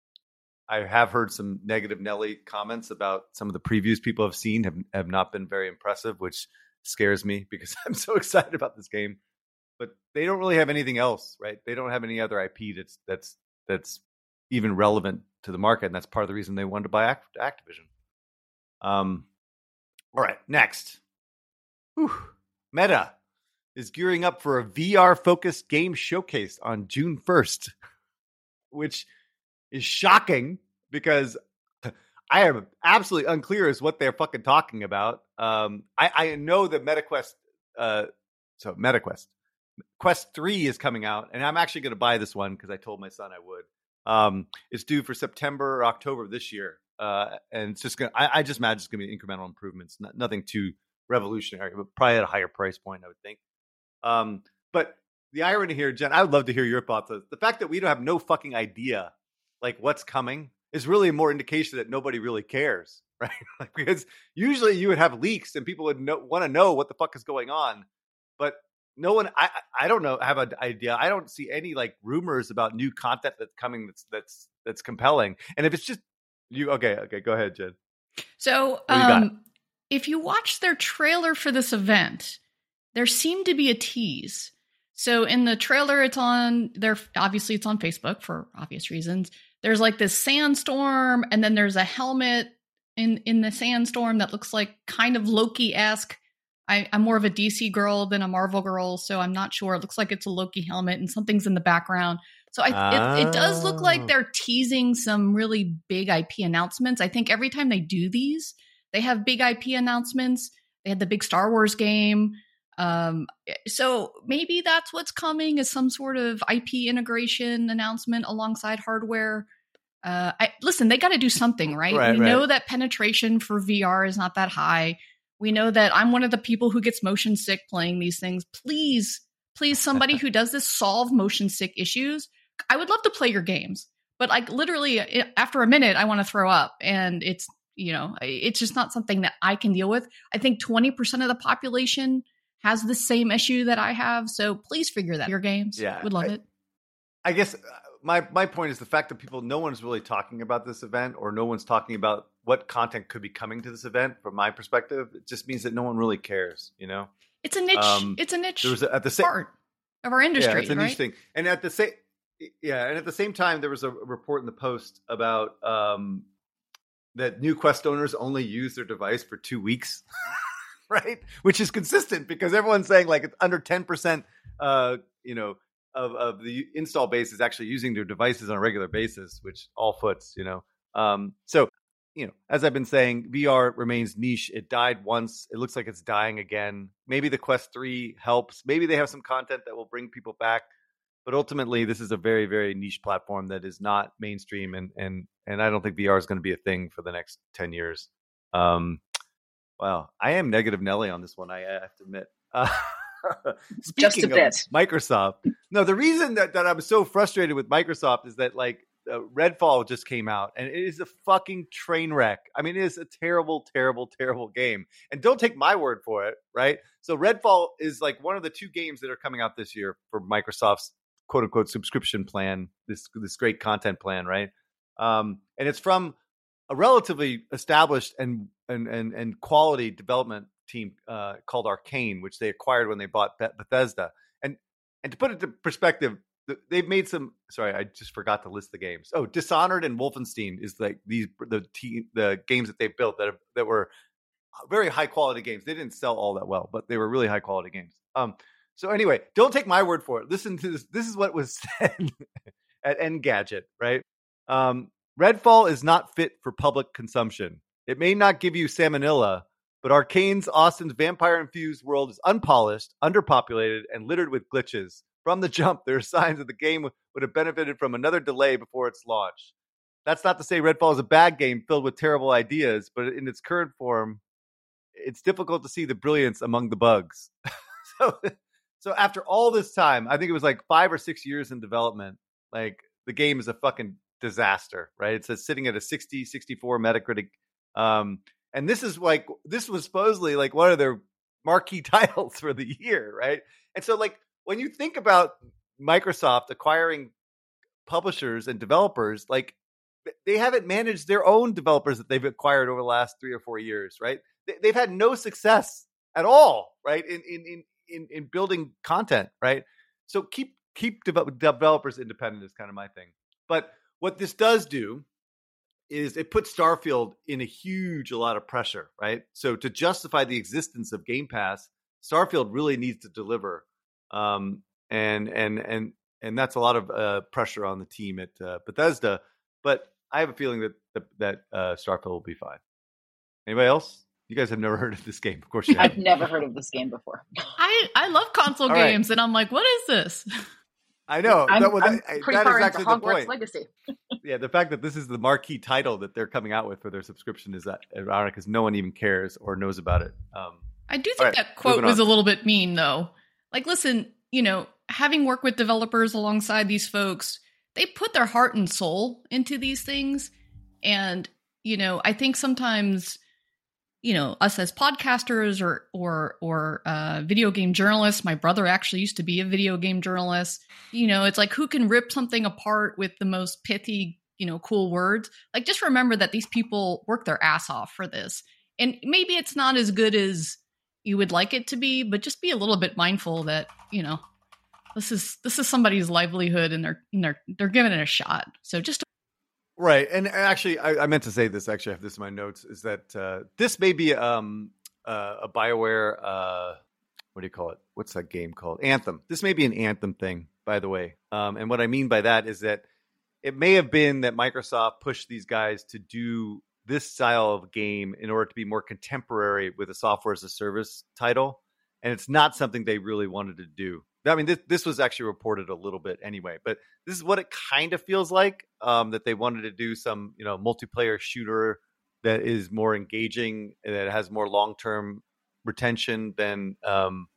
I have heard some negative Nelly comments about some of the previews people have seen have have not been very impressive, which scares me because I'm so excited about this game. But they don't really have anything else, right? They don't have any other IP that's that's that's even relevant to the market, and that's part of the reason they wanted to buy Activision. Um, all right, next, Whew. Meta is gearing up for a VR focused game showcase on June 1st, which is shocking because I am absolutely unclear as what they're fucking talking about. Um, I, I know that MetaQuest, uh, so MetaQuest, Quest 3 is coming out, and I'm actually going to buy this one because I told my son I would. Um, it's due for September or October of this year. Uh, and it's just going to, I just imagine it's going to be incremental improvements, Not, nothing too revolutionary, but probably at a higher price point, I would think. Um, but the irony here, Jen, I would love to hear your thoughts. The fact that we don't have no fucking idea like what's coming is really more indication that nobody really cares, right? like, because usually you would have leaks and people would want to know what the fuck is going on, but no one I I don't know have an idea. I don't see any like rumors about new content that's coming that's that's that's compelling. And if it's just you okay, okay, go ahead, Jen. So um if you watch their trailer for this event, there seemed to be a tease. So in the trailer it's on there obviously it's on Facebook for obvious reasons. There's like this sandstorm and then there's a helmet in in the sandstorm that looks like kind of Loki-esque I, am more of a DC girl than a Marvel girl, so I'm not sure. It looks like it's a Loki helmet and something's in the background. So I, it, it, does look like oh. they're teasing some really big IP announcements. I think every time they do these, they have big IP announcements. They had the big Star Wars game. Um, so maybe that's what's coming is some sort of IP integration announcement alongside hardware. Uh, I, listen, they got to do something, right? right we right. know that penetration for VR is not that high. We know that I'm one of the people who gets motion sick playing these things. Please, please, somebody who does this solve motion sick issues. I would love to play your games, but like literally after a minute, I want to throw up, and it's you know it's just not something that I can deal with. I think 20% of the population has the same issue that I have, so please figure that out your games. Yeah, would love I, it. I guess uh, my my point is the fact that people no one's really talking about this event or no one's talking about what content could be coming to this event from my perspective it just means that no one really cares you know it's a niche um, it's a niche there was a, at the same part of our industry yeah, it's a right? niche thing and at the same yeah and at the same time there was a report in the post about um, that new quest owners only use their device for two weeks right which is consistent because everyone's saying like it's under 10% uh, you know of, of the install base is actually using their devices on a regular basis, which all foots, you know. Um, so, you know, as I've been saying, VR remains niche. It died once. It looks like it's dying again. Maybe the Quest 3 helps. Maybe they have some content that will bring people back. But ultimately, this is a very, very niche platform that is not mainstream, and and and I don't think VR is going to be a thing for the next ten years. Um, well, I am negative Nelly on this one. I, have to admit. Uh, Just a bit. Microsoft. No, the reason that, that I'm so frustrated with Microsoft is that like uh, Redfall just came out and it is a fucking train wreck. I mean, it is a terrible, terrible, terrible game. And don't take my word for it, right? So Redfall is like one of the two games that are coming out this year for Microsoft's quote unquote subscription plan, this this great content plan, right? Um, and it's from a relatively established and and and, and quality development team uh, called Arkane, which they acquired when they bought Bethesda. And and to put it to perspective, they've made some. Sorry, I just forgot to list the games. Oh, Dishonored and Wolfenstein is like these the team the games that they built that have, that were very high quality games. They didn't sell all that well, but they were really high quality games. Um. So anyway, don't take my word for it. Listen to this. This is what was said at Engadget, right? Um, Redfall is not fit for public consumption. It may not give you salmonella, but Arkane's Austin's vampire infused world is unpolished, underpopulated, and littered with glitches. From the jump, there are signs that the game would have benefited from another delay before its launch. That's not to say Redfall is a bad game filled with terrible ideas, but in its current form, it's difficult to see the brilliance among the bugs. so, so after all this time, I think it was like five or six years in development, like the game is a fucking disaster, right? It's a, sitting at a 60, 64 Metacritic. Um, and this is like this was supposedly like one of their marquee titles for the year, right? And so like when you think about Microsoft acquiring publishers and developers, like they haven't managed their own developers that they've acquired over the last three or four years, right? They've had no success at all, right? In in in in building content, right? So keep keep developers independent is kind of my thing. But what this does do is it puts Starfield in a huge a lot of pressure, right? So to justify the existence of Game Pass, Starfield really needs to deliver, um, and and and and that's a lot of uh, pressure on the team at uh, Bethesda. but I have a feeling that that, that uh, Starfield will be fine. Anybody else? You guys have never heard of this game, of course. You I've never heard of this game before. I I love console All right. games, and I'm like, what is this? I know. I'm, that, well, I'm I- pretty that far is into actually the Hogwarts point. Legacy. Yeah, the fact that this is the marquee title that they're coming out with for their subscription is that ironic because no one even cares or knows about it. Um, I do think All right, that quote was on. a little bit mean, though. Like, listen, you know, having worked with developers alongside these folks, they put their heart and soul into these things. And, you know, I think sometimes, you know, us as podcasters or or or uh, video game journalists, my brother actually used to be a video game journalist. You know, it's like who can rip something apart with the most pithy, you know, cool words. Like, just remember that these people work their ass off for this, and maybe it's not as good as you would like it to be, but just be a little bit mindful that you know this is this is somebody's livelihood and they're and they're they're giving it a shot. So just Right, and actually, I, I meant to say this. Actually, I have this in my notes. Is that uh, this may be um, uh, a Bioware? Uh, what do you call it? What's that game called? Anthem. This may be an Anthem thing, by the way. Um, and what I mean by that is that it may have been that Microsoft pushed these guys to do this style of game in order to be more contemporary with a software as a service title, and it's not something they really wanted to do. I mean, this, this was actually reported a little bit anyway, but this is what it kind of feels like um, that they wanted to do some, you know, multiplayer shooter that is more engaging and that has more long term retention than, um,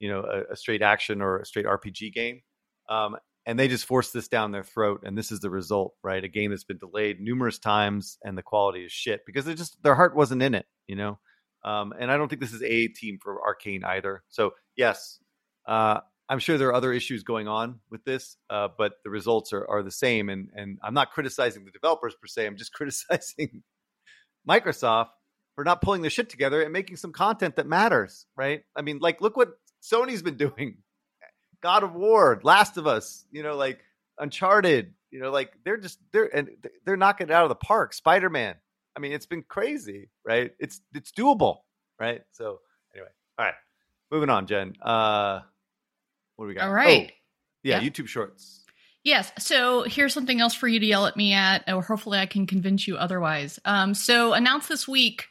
you know, a, a straight action or a straight RPG game. Um, and they just forced this down their throat, and this is the result, right? A game that's been delayed numerous times, and the quality is shit because they just their heart wasn't in it, you know. Um, and I don't think this is a team for Arkane either. So yes, uh, I'm sure there are other issues going on with this, uh, but the results are, are the same. And and I'm not criticizing the developers per se. I'm just criticizing Microsoft for not pulling their shit together and making some content that matters, right? I mean, like look what Sony's been doing. God of War, Last of Us, you know, like Uncharted, you know, like they're just they're and they're knocking it out of the park. Spider Man. I mean, it's been crazy, right? It's it's doable, right? So anyway, all right, moving on, Jen. Uh, what do we got? All right. Oh, yeah, Yeah. YouTube Shorts. Yes. So here's something else for you to yell at me at, or hopefully I can convince you otherwise. Um, so announced this week,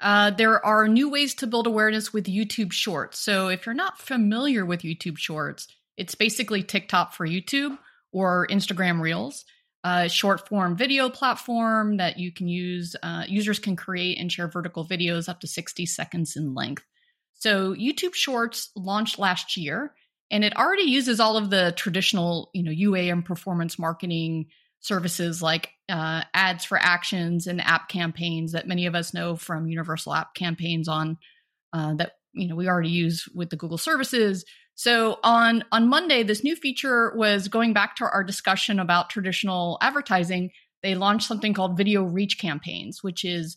uh, there are new ways to build awareness with YouTube Shorts. So if you're not familiar with YouTube Shorts, it's basically TikTok for YouTube or Instagram Reels, a short form video platform that you can use. Uh, users can create and share vertical videos up to 60 seconds in length. So YouTube Shorts launched last year and it already uses all of the traditional you know ua and performance marketing services like uh, ads for actions and app campaigns that many of us know from universal app campaigns on uh, that you know we already use with the google services. So on on monday this new feature was going back to our discussion about traditional advertising. They launched something called video reach campaigns which is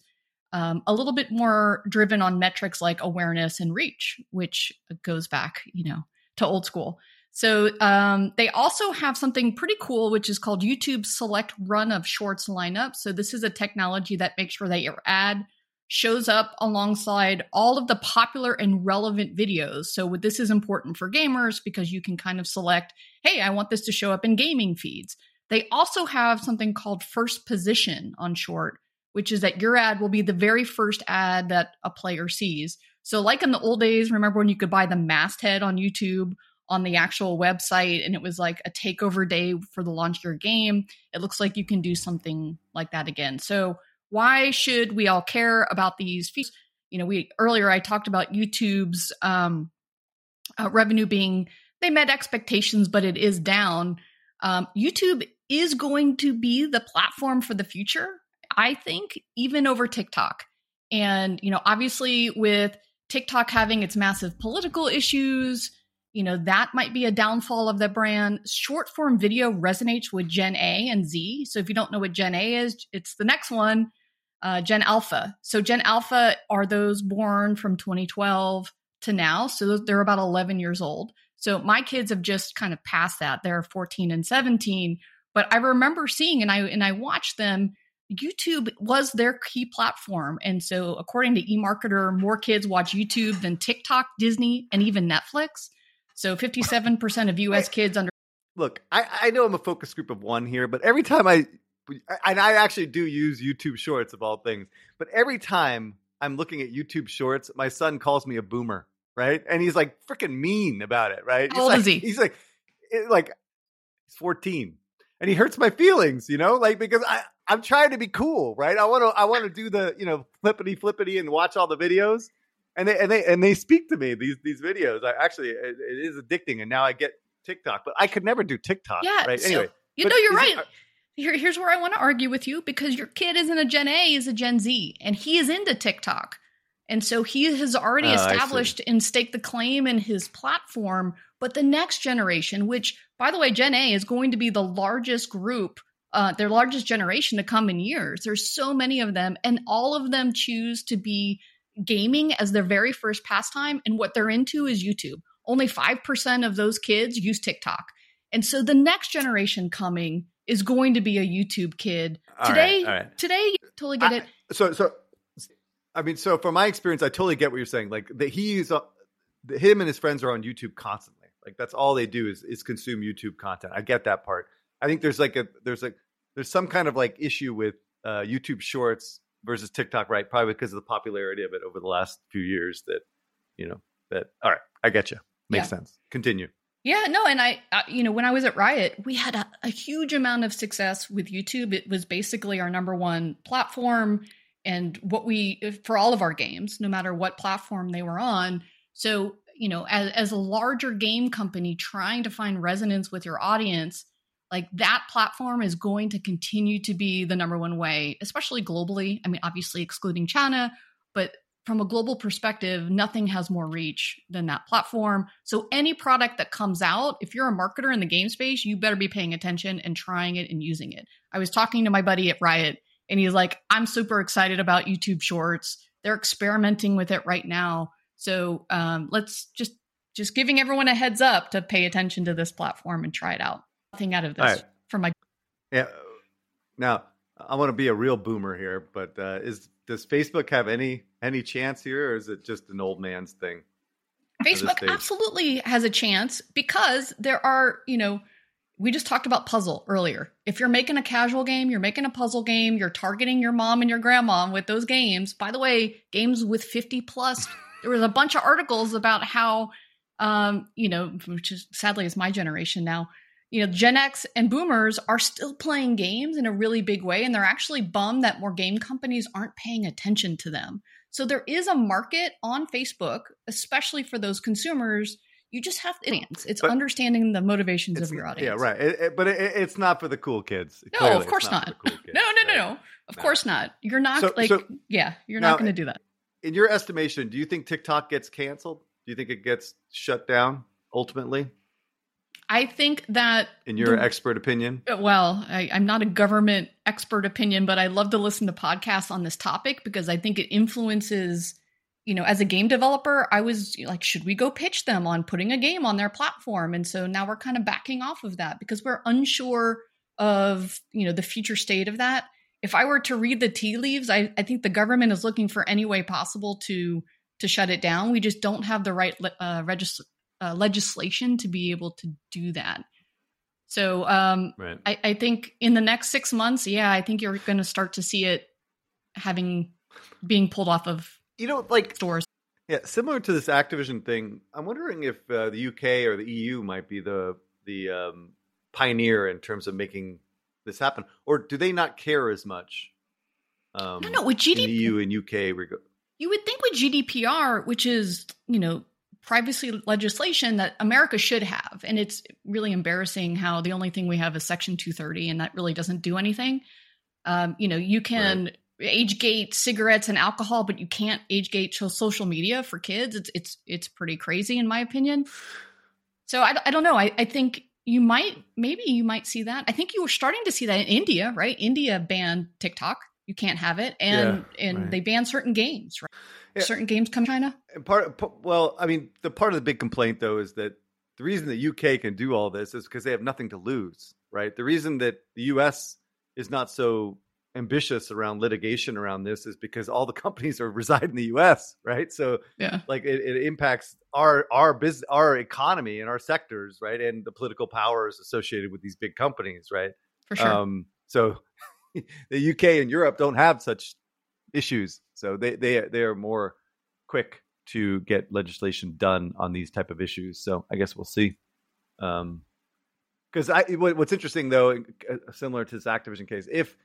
um, a little bit more driven on metrics like awareness and reach which goes back you know to old school. So um, they also have something pretty cool, which is called YouTube Select Run of Shorts Lineup. So this is a technology that makes sure that your ad shows up alongside all of the popular and relevant videos. So this is important for gamers because you can kind of select, hey, I want this to show up in gaming feeds. They also have something called first position on short, which is that your ad will be the very first ad that a player sees. So, like in the old days, remember when you could buy the masthead on YouTube on the actual website and it was like a takeover day for the launch of your game? It looks like you can do something like that again. So, why should we all care about these fees? You know, we earlier I talked about YouTube's um, uh, revenue being they met expectations, but it is down. Um, YouTube is going to be the platform for the future, I think, even over TikTok. And, you know, obviously with TikTok having its massive political issues, you know, that might be a downfall of the brand. Short form video resonates with Gen A and Z. So if you don't know what Gen A is, it's the next one, uh, Gen Alpha. So Gen Alpha are those born from 2012 to now. So they're about 11 years old. So my kids have just kind of passed that. They're 14 and 17. But I remember seeing and I and I watched them YouTube was their key platform. And so, according to eMarketer, more kids watch YouTube than TikTok, Disney, and even Netflix. So, 57% of US kids under. Look, I, I know I'm a focus group of one here, but every time I and I actually do use YouTube Shorts of all things. But every time I'm looking at YouTube Shorts, my son calls me a boomer, right? And he's like freaking mean about it, right? How he's old like, is he? He's like, eh, like he's 14, and he hurts my feelings, you know, like because I I'm trying to be cool, right? I want to I want to do the you know flippity flippity and watch all the videos. And they and they and they speak to me these these videos. I actually it, it is addicting, and now I get TikTok, but I could never do TikTok. Yeah. Right. so- Anyway, you know, you're right. it- Here, here's where I want to argue with you because your kid isn't a Gen A, is a Gen Z, and he is into TikTok. And so he has already Oh, established and staked the claim in his platform. But the next generation, which, by the way, Gen A is going to be the largest group, uh, their largest generation to come in years. There's so many of them, and all of them choose to be gaming as their very first pastime. And what they're into is YouTube. Only 5% of those kids use TikTok. And so the next generation coming is going to be a YouTube kid. All right, today, all right. today, totally get I- it. So, so, I mean, so from my experience, I totally get what you're saying. Like that, he's uh, the, him and his friends are on YouTube constantly. Like that's all they do is is consume YouTube content. I get that part. I think there's like a there's like there's some kind of like issue with uh, YouTube Shorts versus TikTok, right? Probably because of the popularity of it over the last few years. That you know that. All right, I get you. Makes Yeah. sense. Continue. Yeah, no, and I, uh, you know, when I was at Riot, we had a, a huge amount of success with YouTube. It was basically our number one platform, and what we for all of our games, no matter what platform they were on. So, you know, as as a larger game company trying to find resonance with your audience, like that platform is going to continue to be the number one way, especially globally. I mean, obviously excluding China, but from a global perspective, nothing has more reach than that platform. So any product that comes out, if you're a marketer in the game space, you better be paying attention and trying it and using it. I was talking to my buddy at Riot and he's like, I'm super excited about YouTube Shorts. They're experimenting with it right now. So um, let's just just giving everyone a heads up to pay attention to this platform and try it out. Nothing out of this right. from my Yeah. Now I want to be a real boomer here, but uh, is does Facebook have any any chance here, or is it just an old man's thing? Facebook absolutely has a chance because there are, you know, we just talked about puzzle earlier. If you're making a casual game, you're making a puzzle game, you're targeting your mom and your grandma with those games. By the way, games with 50 plus, there was a bunch of articles about how, um, you know, which is sadly is my generation now. You know, Gen X and boomers are still playing games in a really big way, and they're actually bummed that more game companies aren't paying attention to them. So there is a market on Facebook, especially for those consumers. You just have to, it's But- understanding the motivations of your audience. Yeah, right. It- it- but it, it's not for the cool kids. No, Clearly, of course for not. cool kids, No, no, no, no. Of No. course not. You're not So- like, so- yeah, you're Now, not going to do that. In your estimation, do you think TikTok gets canceled? Do you think it gets shut down ultimately? I think that In your The- expert opinion, well, I, I'm not a government expert opinion, but I love to listen to podcasts on this topic because I think it influences, you know, as a game developer, I was like, should we go pitch them on putting a game on their platform? And so now we're kind of backing off of that because we're unsure of, you know, the future state of that. If I were to read the tea leaves, I, I think the government is looking for any way possible to to shut it down. We just don't have the right uh, regis- uh, legislation to be able to do that. So um, right? I, I think in the next six months, yeah, I think you're going to start to see it having being pulled off of You know, like stores. yeah, similar to this Activision thing. I'm wondering if uh, the UK or the EU might be the the um, pioneer in terms of making this happen, or do they not care as much? Um, No, no, with in GDP, the EU and UK, reg- you would think with GDPR, which is you know privacy legislation that America should have, and it's really embarrassing how the only thing we have is Section 230, and that really doesn't do anything. Um, you know, you can age gate cigarettes and alcohol, but you can't age gate social media for kids. It's it's it's pretty crazy in my opinion. So I, I don't know. I, I think you might maybe you might see that. I think you were starting to see that in India, right? India banned TikTok. You can't have it, and and right. they ban certain games. Right? Yeah. Certain games come China. And part, well, I mean, the part of the big complaint though is that the reason the UK can do all this is because they have nothing to lose, right? The reason that the US is not so ambitious around litigation around this is because all the companies are reside in the US, right? So Yeah, like it, it impacts our our business, our economy and our sectors, right? And the political powers associated with these big companies, right? for sure. Um, so the UK and Europe don't have such issues, so they they they are more quick to get legislation done on these type of issues. So I guess we'll see. Um, because I what's interesting though, uh, similar to this Activision case, if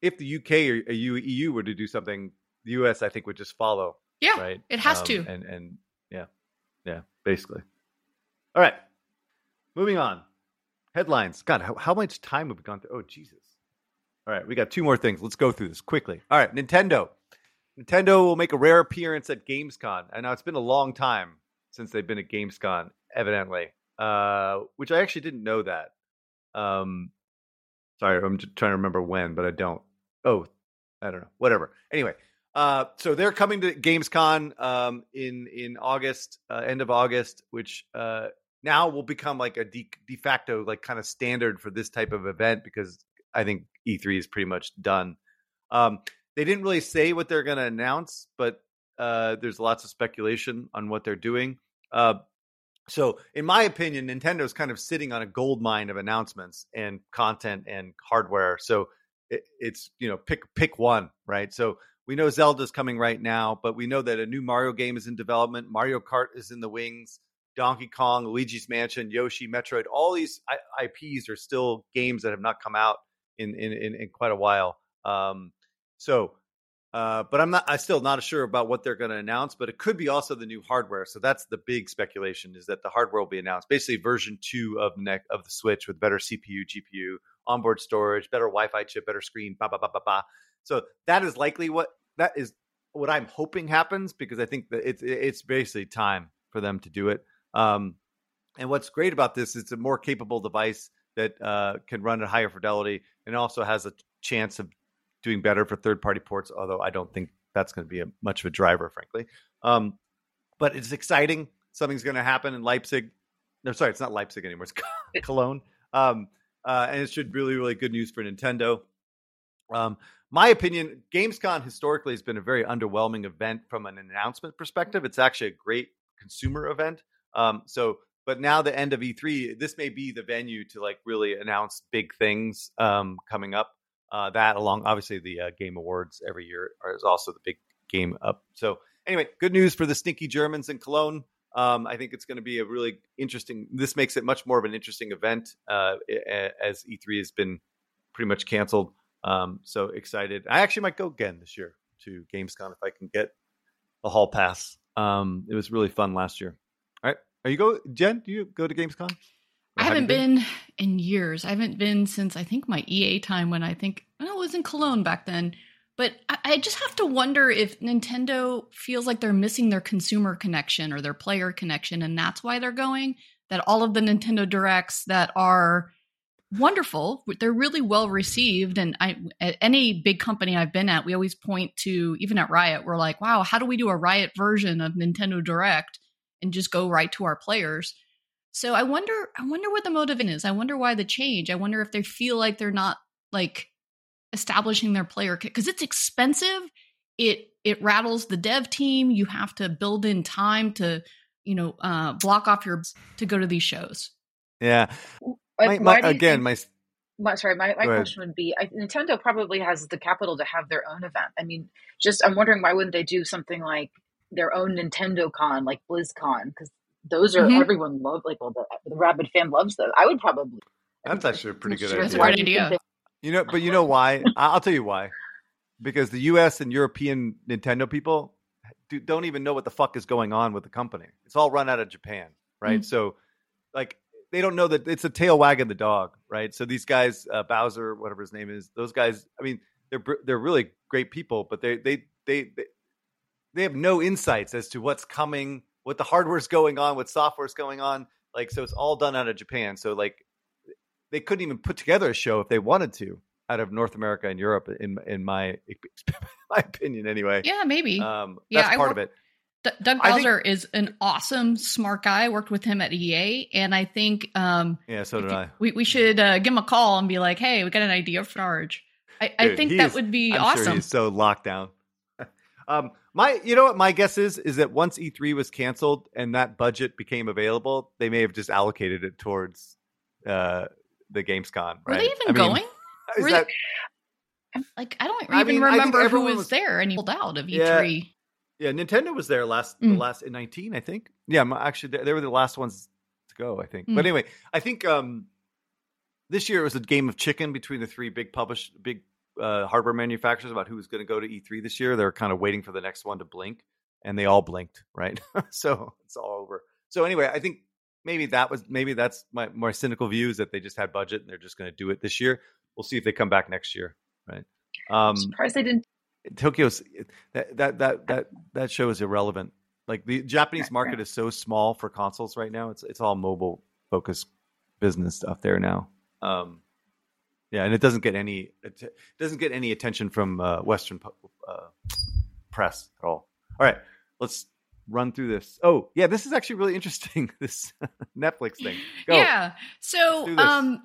if the UK or EU were to do something, the US I think would just follow. Yeah, right. It has um, to. And and yeah, yeah, basically. All right, moving on. Headlines. God, how, how much time have we gone through? Oh Jesus! All right, we got two more things. Let's go through this quickly. All right, Nintendo. Nintendo will make a rare appearance at Gamescom. And now it's been a long time since they've been at Gamescom, evidently. Uh, which I actually didn't know that. Um, sorry, I'm trying to remember when, but I don't. Oh, I don't know. Whatever. Anyway, uh, so they're coming to Gamescom um, in in August, uh, end of August, which uh, now will become like a de, de facto like kind of standard for this type of event because I think E3 is pretty much done. Um, they didn't really say what they're going to announce, but uh, there's lots of speculation on what they're doing. Uh, so, in my opinion, Nintendo is kind of sitting on a gold mine of announcements and content and hardware. So, it, it's you know pick pick one, right? So we know Zelda's coming right now, but we know that a new Mario game is in development. Mario Kart is in the wings. Donkey Kong, Luigi's Mansion, Yoshi, Metroid, all these IPs are still games that have not come out in in, in, in quite a while. Um, so, uh, but I'm not. I still not sure about what they're going to announce. But it could be also the new hardware. So that's the big speculation is that the hardware will be announced. Basically, version two of neck of the Switch with better CPU, GPU, onboard storage, better Wi-Fi chip, better screen. Ba ba ba ba ba. So that is likely what that is what I'm hoping happens because I think that it's it's basically time for them to do it. Um, and what's great about this is it's a more capable device that uh, can run at higher fidelity and also has a chance of doing better for third party ports, although I don't think that's going to be a, much of a driver, frankly. Um, but it's exciting. Something's going to happen in Leipzig. No, sorry, it's not Leipzig anymore. It's Cologne. Um, uh, and it should really, really good news for Nintendo. Um, my opinion, Gamescom historically has been a very underwhelming event from an announcement perspective. It's actually a great consumer event. Um, so, but now the end of E3, this may be the venue to like really announce big things um, coming up. Uh, that along obviously the uh, game awards every year is also the big game up. So anyway, good news for the stinky Germans in Cologne. Um, I think it's going to be a really interesting. This makes it much more of an interesting event uh, as E3 has been pretty much canceled. Um, so excited! I actually might go again this year to Gamescom if I can get a hall pass. Um, it was really fun last year. Are you go Jen? Do you go to Gamescom? I haven't been? been? in years. I haven't been since I think my EA time when I think it was in Cologne back then. But I, I just have to wonder if Nintendo feels like they're missing their consumer connection or their player connection, and that's why they're going. That all of the Nintendo Directs that are wonderful, they're really well received. And I, at any big company I've been at, we always point to, even at Riot, we're like, wow, how do we do a Riot version of Nintendo Direct and just go right to our players? So I wonder I wonder what the motive is. I wonder why the change. I wonder if they feel like they're not like establishing their player because it's expensive. It it rattles the dev team. You have to build in time to, you know, uh, block off your to go to these shows. Yeah. My, my, again, think, my, my sorry, my, my question would be: I, Nintendo probably has the capital to have their own event. I mean, just I'm wondering why wouldn't they do something like their own Nintendo Con, like BlizzCon, because those are mm-hmm. everyone love like well the, the rabid fan loves those. I would probably. That's actually a pretty good idea. That's a great idea. You know, but you know why? I'll tell you why. Because the U.S. and European Nintendo people do, not even know what the fuck is going on with the company. It's all run out of Japan, right? Mm-hmm. So, like, they don't know that it's a tail wagging the dog, right? So these guys, uh, Bowser, whatever his name is, those guys. I mean, they're they're really great people, but they they they they, they have no insights as to what's coming what the hardware's going on, what software's going on. Like, so it's all done out of Japan. So like, they couldn't even put together a show if they wanted to out of North America and Europe. In in my my opinion, anyway. Yeah, maybe. Um, that's yeah, part of it. D- Doug Bowser think, is an awesome, smart guy. I worked with him at EA, and I think um, yeah, so did I. We we should uh, give him a call and be like, "Hey, we got an idea for Charge." I, Dude, I think that would be I'm awesome. Sure he's so locked down. um, my, you know what my guess is is that once E3 was canceled and that budget became available, they may have just allocated it towards uh, the Gamescom. Right? Were they even I going? Mean, is that, like I don't I even mean, remember who was, was, there and he pulled out of E3. Yeah, yeah Nintendo was there last mm. the last in 19, I think. Yeah, actually they, they were the last ones to go, I think. Mm. But anyway, I think um this year it was a game of chicken between the three big publish big uh, hardware manufacturers about who was going to go to E3 this year. They're kind of waiting for the next one to blink, and they all blinked, right? so it's all over. So anyway, I think maybe that was maybe that's my more cynical view is that they just had budget and they're just going to do it this year. We'll see if they come back next year, right? Um, I'm surprised they didn't. Tokyo's that that that that that show is irrelevant. Like the Japanese market is so small for consoles right now. It's it's all mobile focused business stuff there now. Um, yeah, and it doesn't get any it doesn't get any attention from uh, Western uh, press at all. All right, let's run through this. Oh, yeah, this is actually really interesting. This Netflix thing. Go. Yeah. So, um,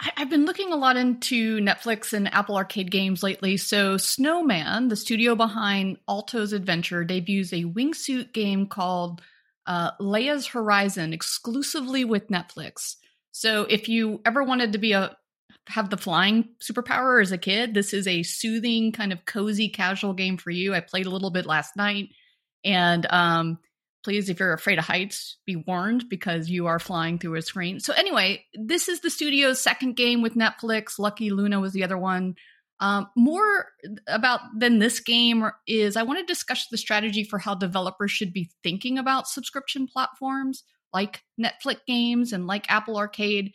I, have been looking a lot into Netflix and Apple Arcade games lately. So, Snowman, the studio behind Alto's Adventure, debuts a wingsuit game called uh, Laya's Horizon exclusively with Netflix. So, if you ever wanted to be a have the flying superpower as a kid, this is a soothing, kind of cozy, casual game for you. I played a little bit last night. And um, please, if you're afraid of heights, be warned because you are flying through a screen. So, anyway, this is the studio's second game with Netflix. Lucky Luna was the other one. Um, more about than this game is I want to discuss the strategy for how developers should be thinking about subscription platforms like Netflix games and like Apple Arcade.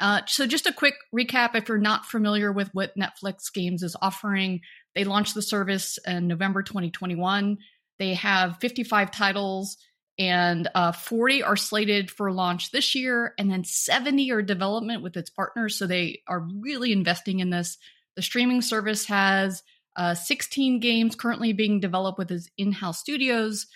Uh, so, just a quick recap if you're not familiar with what Netflix Games is offering, they launched the service in November 2021. They have 55 titles, and uh, 40 are slated for launch this year, and then 70 are development with its partners. So they are really investing in this. The streaming service has uh, 16 games currently being developed with its in house studios.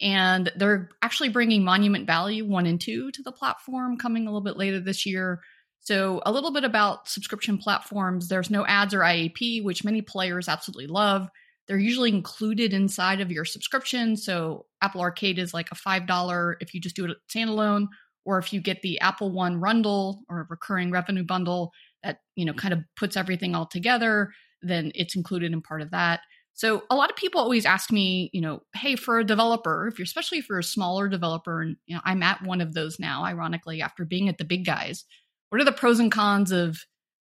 And they're actually bringing Monument Valley 1 and 2 to the platform coming a little bit later this year. So, a little bit about subscription platforms. There's no ads or IAP, which many players absolutely love. They're usually included inside of your subscription. So Apple Arcade is like a $5 if you just do it standalone, or if you get the Apple One bundle or recurring revenue bundle that, you know, kind of puts everything all together, then it's included in part of that. So a lot of people always ask me, you know, hey, for a developer, if you're especially for a smaller developer, and you know, I'm at one of those now, ironically, after being at the big guys, what are the pros and cons of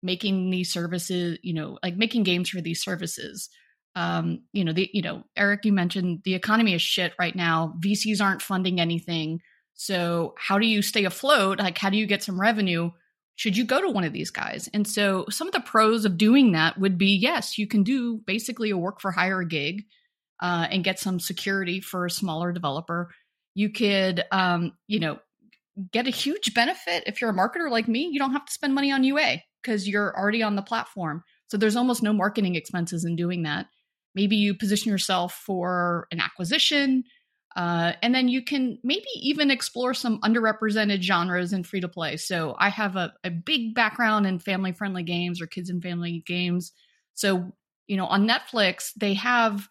making these services, you know, like making games for these services? um, you know, the you know, Eric, you mentioned the economy is shit right now. VCs aren't funding anything. So how do you stay afloat? Like, how do you get some revenue? Should you go to one of these guys? And so some of the pros of doing that would be yes, you can do basically a work for hire gig uh, and get some security for a smaller developer. You could, um, you know, get a huge benefit if you're a marketer like me. You don't have to spend money on UA because you're already on the platform. So there's almost no marketing expenses in doing that. Maybe you position yourself for an acquisition, uh, and then you can maybe even explore some underrepresented genres in free to play. So I have a, a big background in family friendly games or kids and family games. So, you know, on Netflix, they have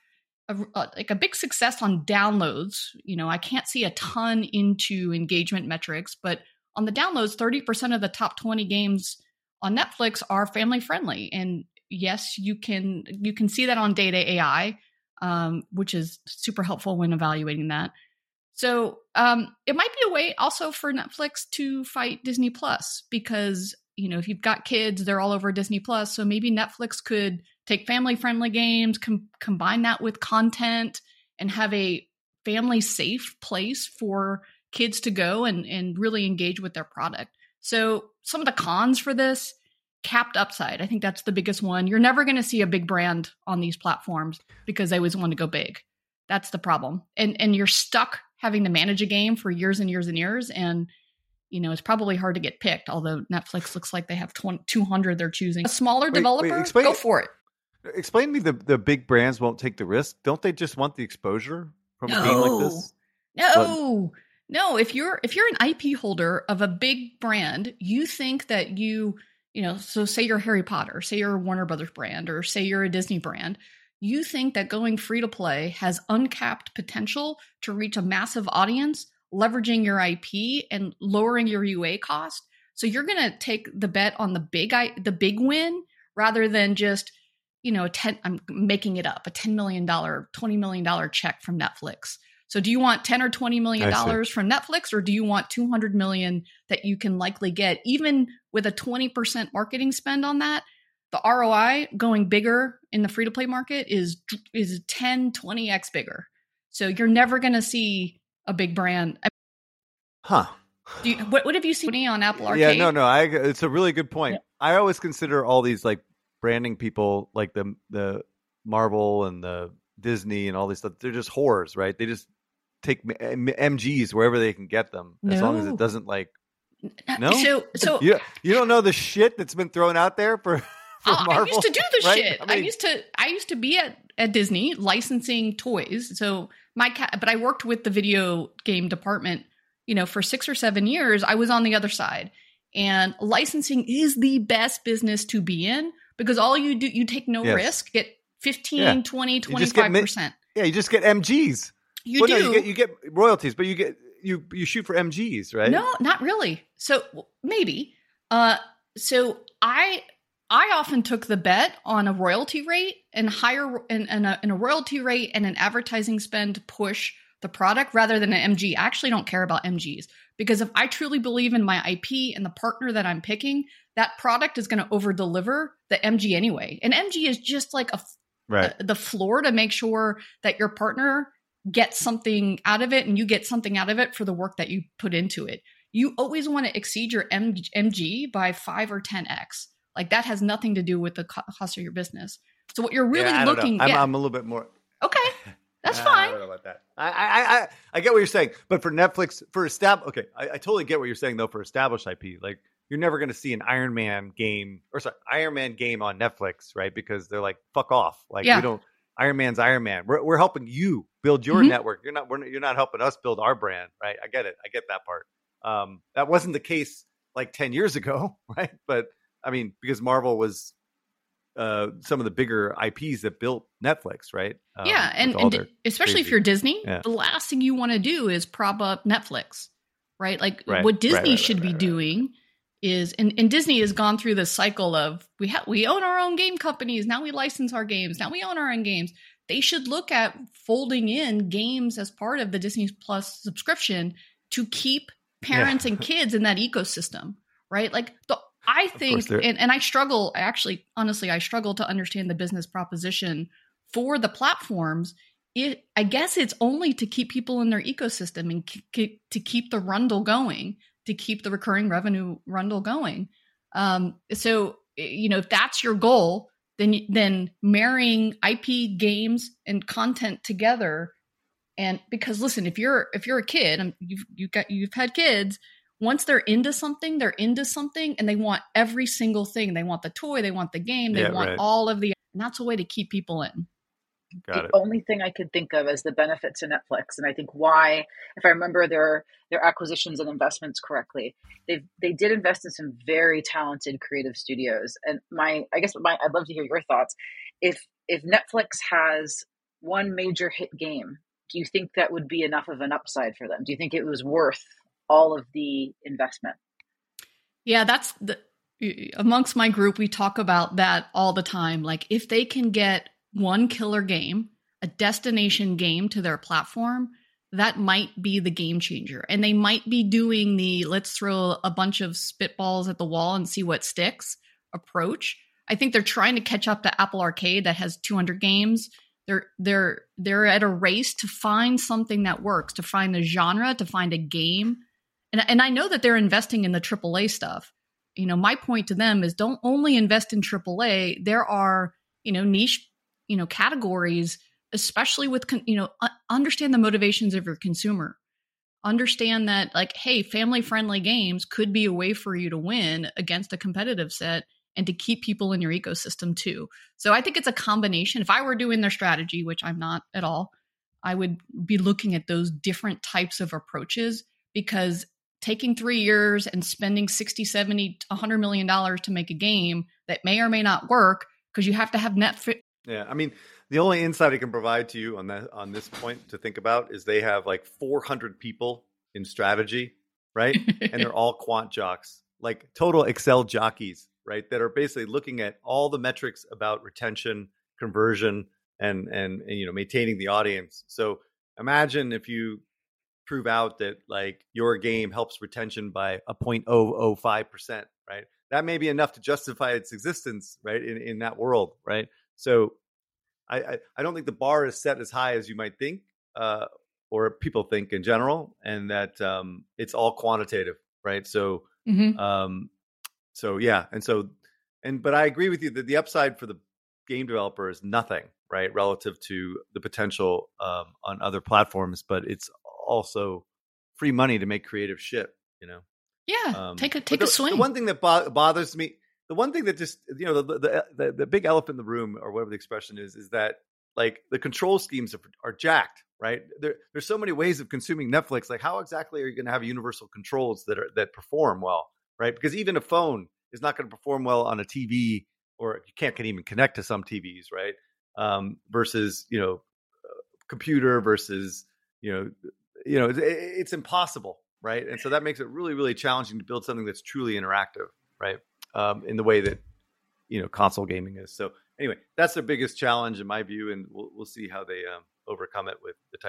a, like a big success on downloads. You know, I can't see a ton into engagement metrics, but on the downloads, 30% of the top 20 games on Netflix are family friendly. And yes, you can you can see that on data.ai, um, which is super helpful when evaluating that. So um, it might be a way also for Netflix to fight Disney Plus because you know if you've got kids, they're all over Disney Plus. So maybe Netflix could take family friendly games, com- combine that with content, and have a family safe place for kids to go and and really engage with their product. So some of the cons for this capped upside. I think that's the biggest one. You're never going to see a big brand on these platforms because they always want to go big. That's the problem. And and you're stuck having to manage a game for years and years and years and you know, it's probably hard to get picked, although Netflix looks like they have 20, 200 they're choosing. A smaller wait, developer, wait, explain, go for it. Explain to me the, the big brands won't take the risk. Don't they just want the exposure from no. a game like this? No. But, no, if you're if you're an IP holder of a big brand, you think that you you know, so say you're Harry Potter, say you're a Warner Brothers brand, or say you're a Disney brand, you think that going free to play has uncapped potential to reach a massive audience, leveraging your IP and lowering your UA cost. So you're going to take the bet on the big I the big win rather than just you know, a 10, I'm making it up, a $10 million, $20 million check from Netflix. So do you want 10 or 20 million dollars from Netflix or do you want 200 million that you can likely get even with a 20% marketing spend on that? The ROI going bigger in the free to play market is is 10 20x bigger. So you're never going to see a big brand. Huh. You, what, what, have you seen on Apple Arcade? Yeah, no, no. I, it's a really good point. Yeah. I always consider all these like branding people, like the the Marvel and the Disney and all these stuff. They're just whores, right? They just take MGs wherever they can get them, no. as long as it doesn't like. No, so so you, you don't know the shit that's been thrown out there for. for oh, Marvel, I used to do the right? shit. I, mean, I, used to I used to be at at Disney licensing toys. So my cat, but I worked with the video game department. You know, for six or seven years, I was on the other side, and licensing is the best business to be in because all you do you take no yes. risk, get 15, yeah. 20, 25%. Yeah, you just get MGs. You well, do. No, you get you get royalties, but you get you you shoot for MGs, right? No, not really. So maybe. Uh, so I I often took the bet on a royalty rate and higher and, and, a, and a royalty rate and an advertising spend to push the product rather than an MG. I actually don't care about MGs because if I truly believe in my IP and the partner that I'm picking, that product is going to over deliver the MG anyway. And MG is just like a, right. a, the floor to make sure that your partner gets something out of it and you get something out of it for the work that you put into it. You always want to exceed your MG by 5 or 10x. Like that has nothing to do with the cost of your business. So what you're really yeah, looking I'm, I'm, a little bit more Okay. That's fine. I don't know about that. I, I, I, I get what you're saying, but for Netflix, for estab, okay, I, I totally get what you're saying though. For established IP, like you're never going to see an Iron Man game or sorry, Iron Man game on Netflix, right? Because they're like, fuck off. Like yeah. we don't. Iron Man's Iron Man. We're we're helping you build your mm-hmm. network. You're not we're, you're not helping us build our brand, right? I get it. I get that part. Um, that wasn't the case like ten years ago, right? But I mean, because Marvel was uh, some of the bigger IPs that built Netflix, right? Um, yeah, and, and especially crazy. if you're Disney, yeah. the last thing you want to do is prop up Netflix, right? Like right. what Disney right, right, should be doing is and, and Disney has gone through this cycle of we have we own our own game companies. Now we license our games. Now we own our own games. They should look at folding in games as part of the Disney Plus subscription to keep parents yeah. and kids in that ecosystem right? Like the I think and, and I struggle actually honestly I struggle to understand the business proposition for the platforms. It I guess it's only to keep people in their ecosystem and k- to keep the rundle going to keep the recurring revenue rundle going. Um, so you know if that's your goal, then then marrying IP games and content together, and because listen, if you're if you're a kid and you've you got you've had kids, once they're into something, they're into something, and they want every single thing. They want the toy, they want the game, they yeah, want right. all of the, and that's a way to keep people in. Got the it. only thing I could think of as the benefit to Netflix, and I think why, if I remember their their acquisitions and investments correctly, they they did invest in some very talented creative studios. And my, I guess my, I'd love to hear your thoughts. If if Netflix has one major hit game, do you think that would be enough of an upside for them? Do you think it was worth all of the investment? Yeah, that's the amongst my group. We talk about that all the time. Like if they can get one killer game, a destination game to their platform, that might be the game changer. And they might be doing the let's throw a bunch of spitballs at the wall and see what sticks approach. I think they're trying to catch up to Apple Arcade that has 200 games. They're they're they're at a race to find something that works, to find a genre, to find a game. And and I know that they're investing in the AAA stuff. You know, my point to them is don't only invest in AAA. There are, you know, niche you know categories especially with you know understand the motivations of your consumer. Understand that like hey family friendly games could be a way for you to win against a competitive set and to keep people in your ecosystem too. So i think it's a combination. If i were doing their strategy which i'm not at all i would be looking at those different types of approaches because taking three years and spending 60 70 100 million dollars to make a game that may or may not work because you have to have net yeah, I mean, the only insight I can provide to you on that on this point to think about is they have like 400 people in strategy, right? and they're all quant jocks, like total Excel jockeys, right? That are basically looking at all the metrics about retention, conversion, and and, and you know maintaining the audience. So imagine if you prove out that like your game helps retention by a 0.005%, right? That may be enough to justify its existence, right? In in that world, right? So I I, I don't think the bar is set as high as you might think. Uh, or people think in general, and that um, it's all quantitative, right? So, mm-hmm. um, so yeah, and so, and but I agree with you that the upside for the game developer is nothing, right, relative to the potential um, on other platforms. But it's also free money to make creative shit, you know. Yeah, um, take a take the, a swing. The one thing that bo- bothers me, the one thing that just you know the, the the the big elephant in the room or whatever the expression is, is that like the control schemes are, are jacked right? There, there's so many ways of consuming netflix. Like how exactly are you going to have universal controls that are that perform well right? Because even a phone is not going to perform well on a tv or you can't can even connect to some tvs right? Um, versus you know computer versus you know you know it's, it's impossible right? And so that makes it really really challenging to build something that's truly interactive right um, in the way that you know console gaming is. So anyway, that's their biggest challenge in my view, and we'll we'll see how they um, overcome it with the type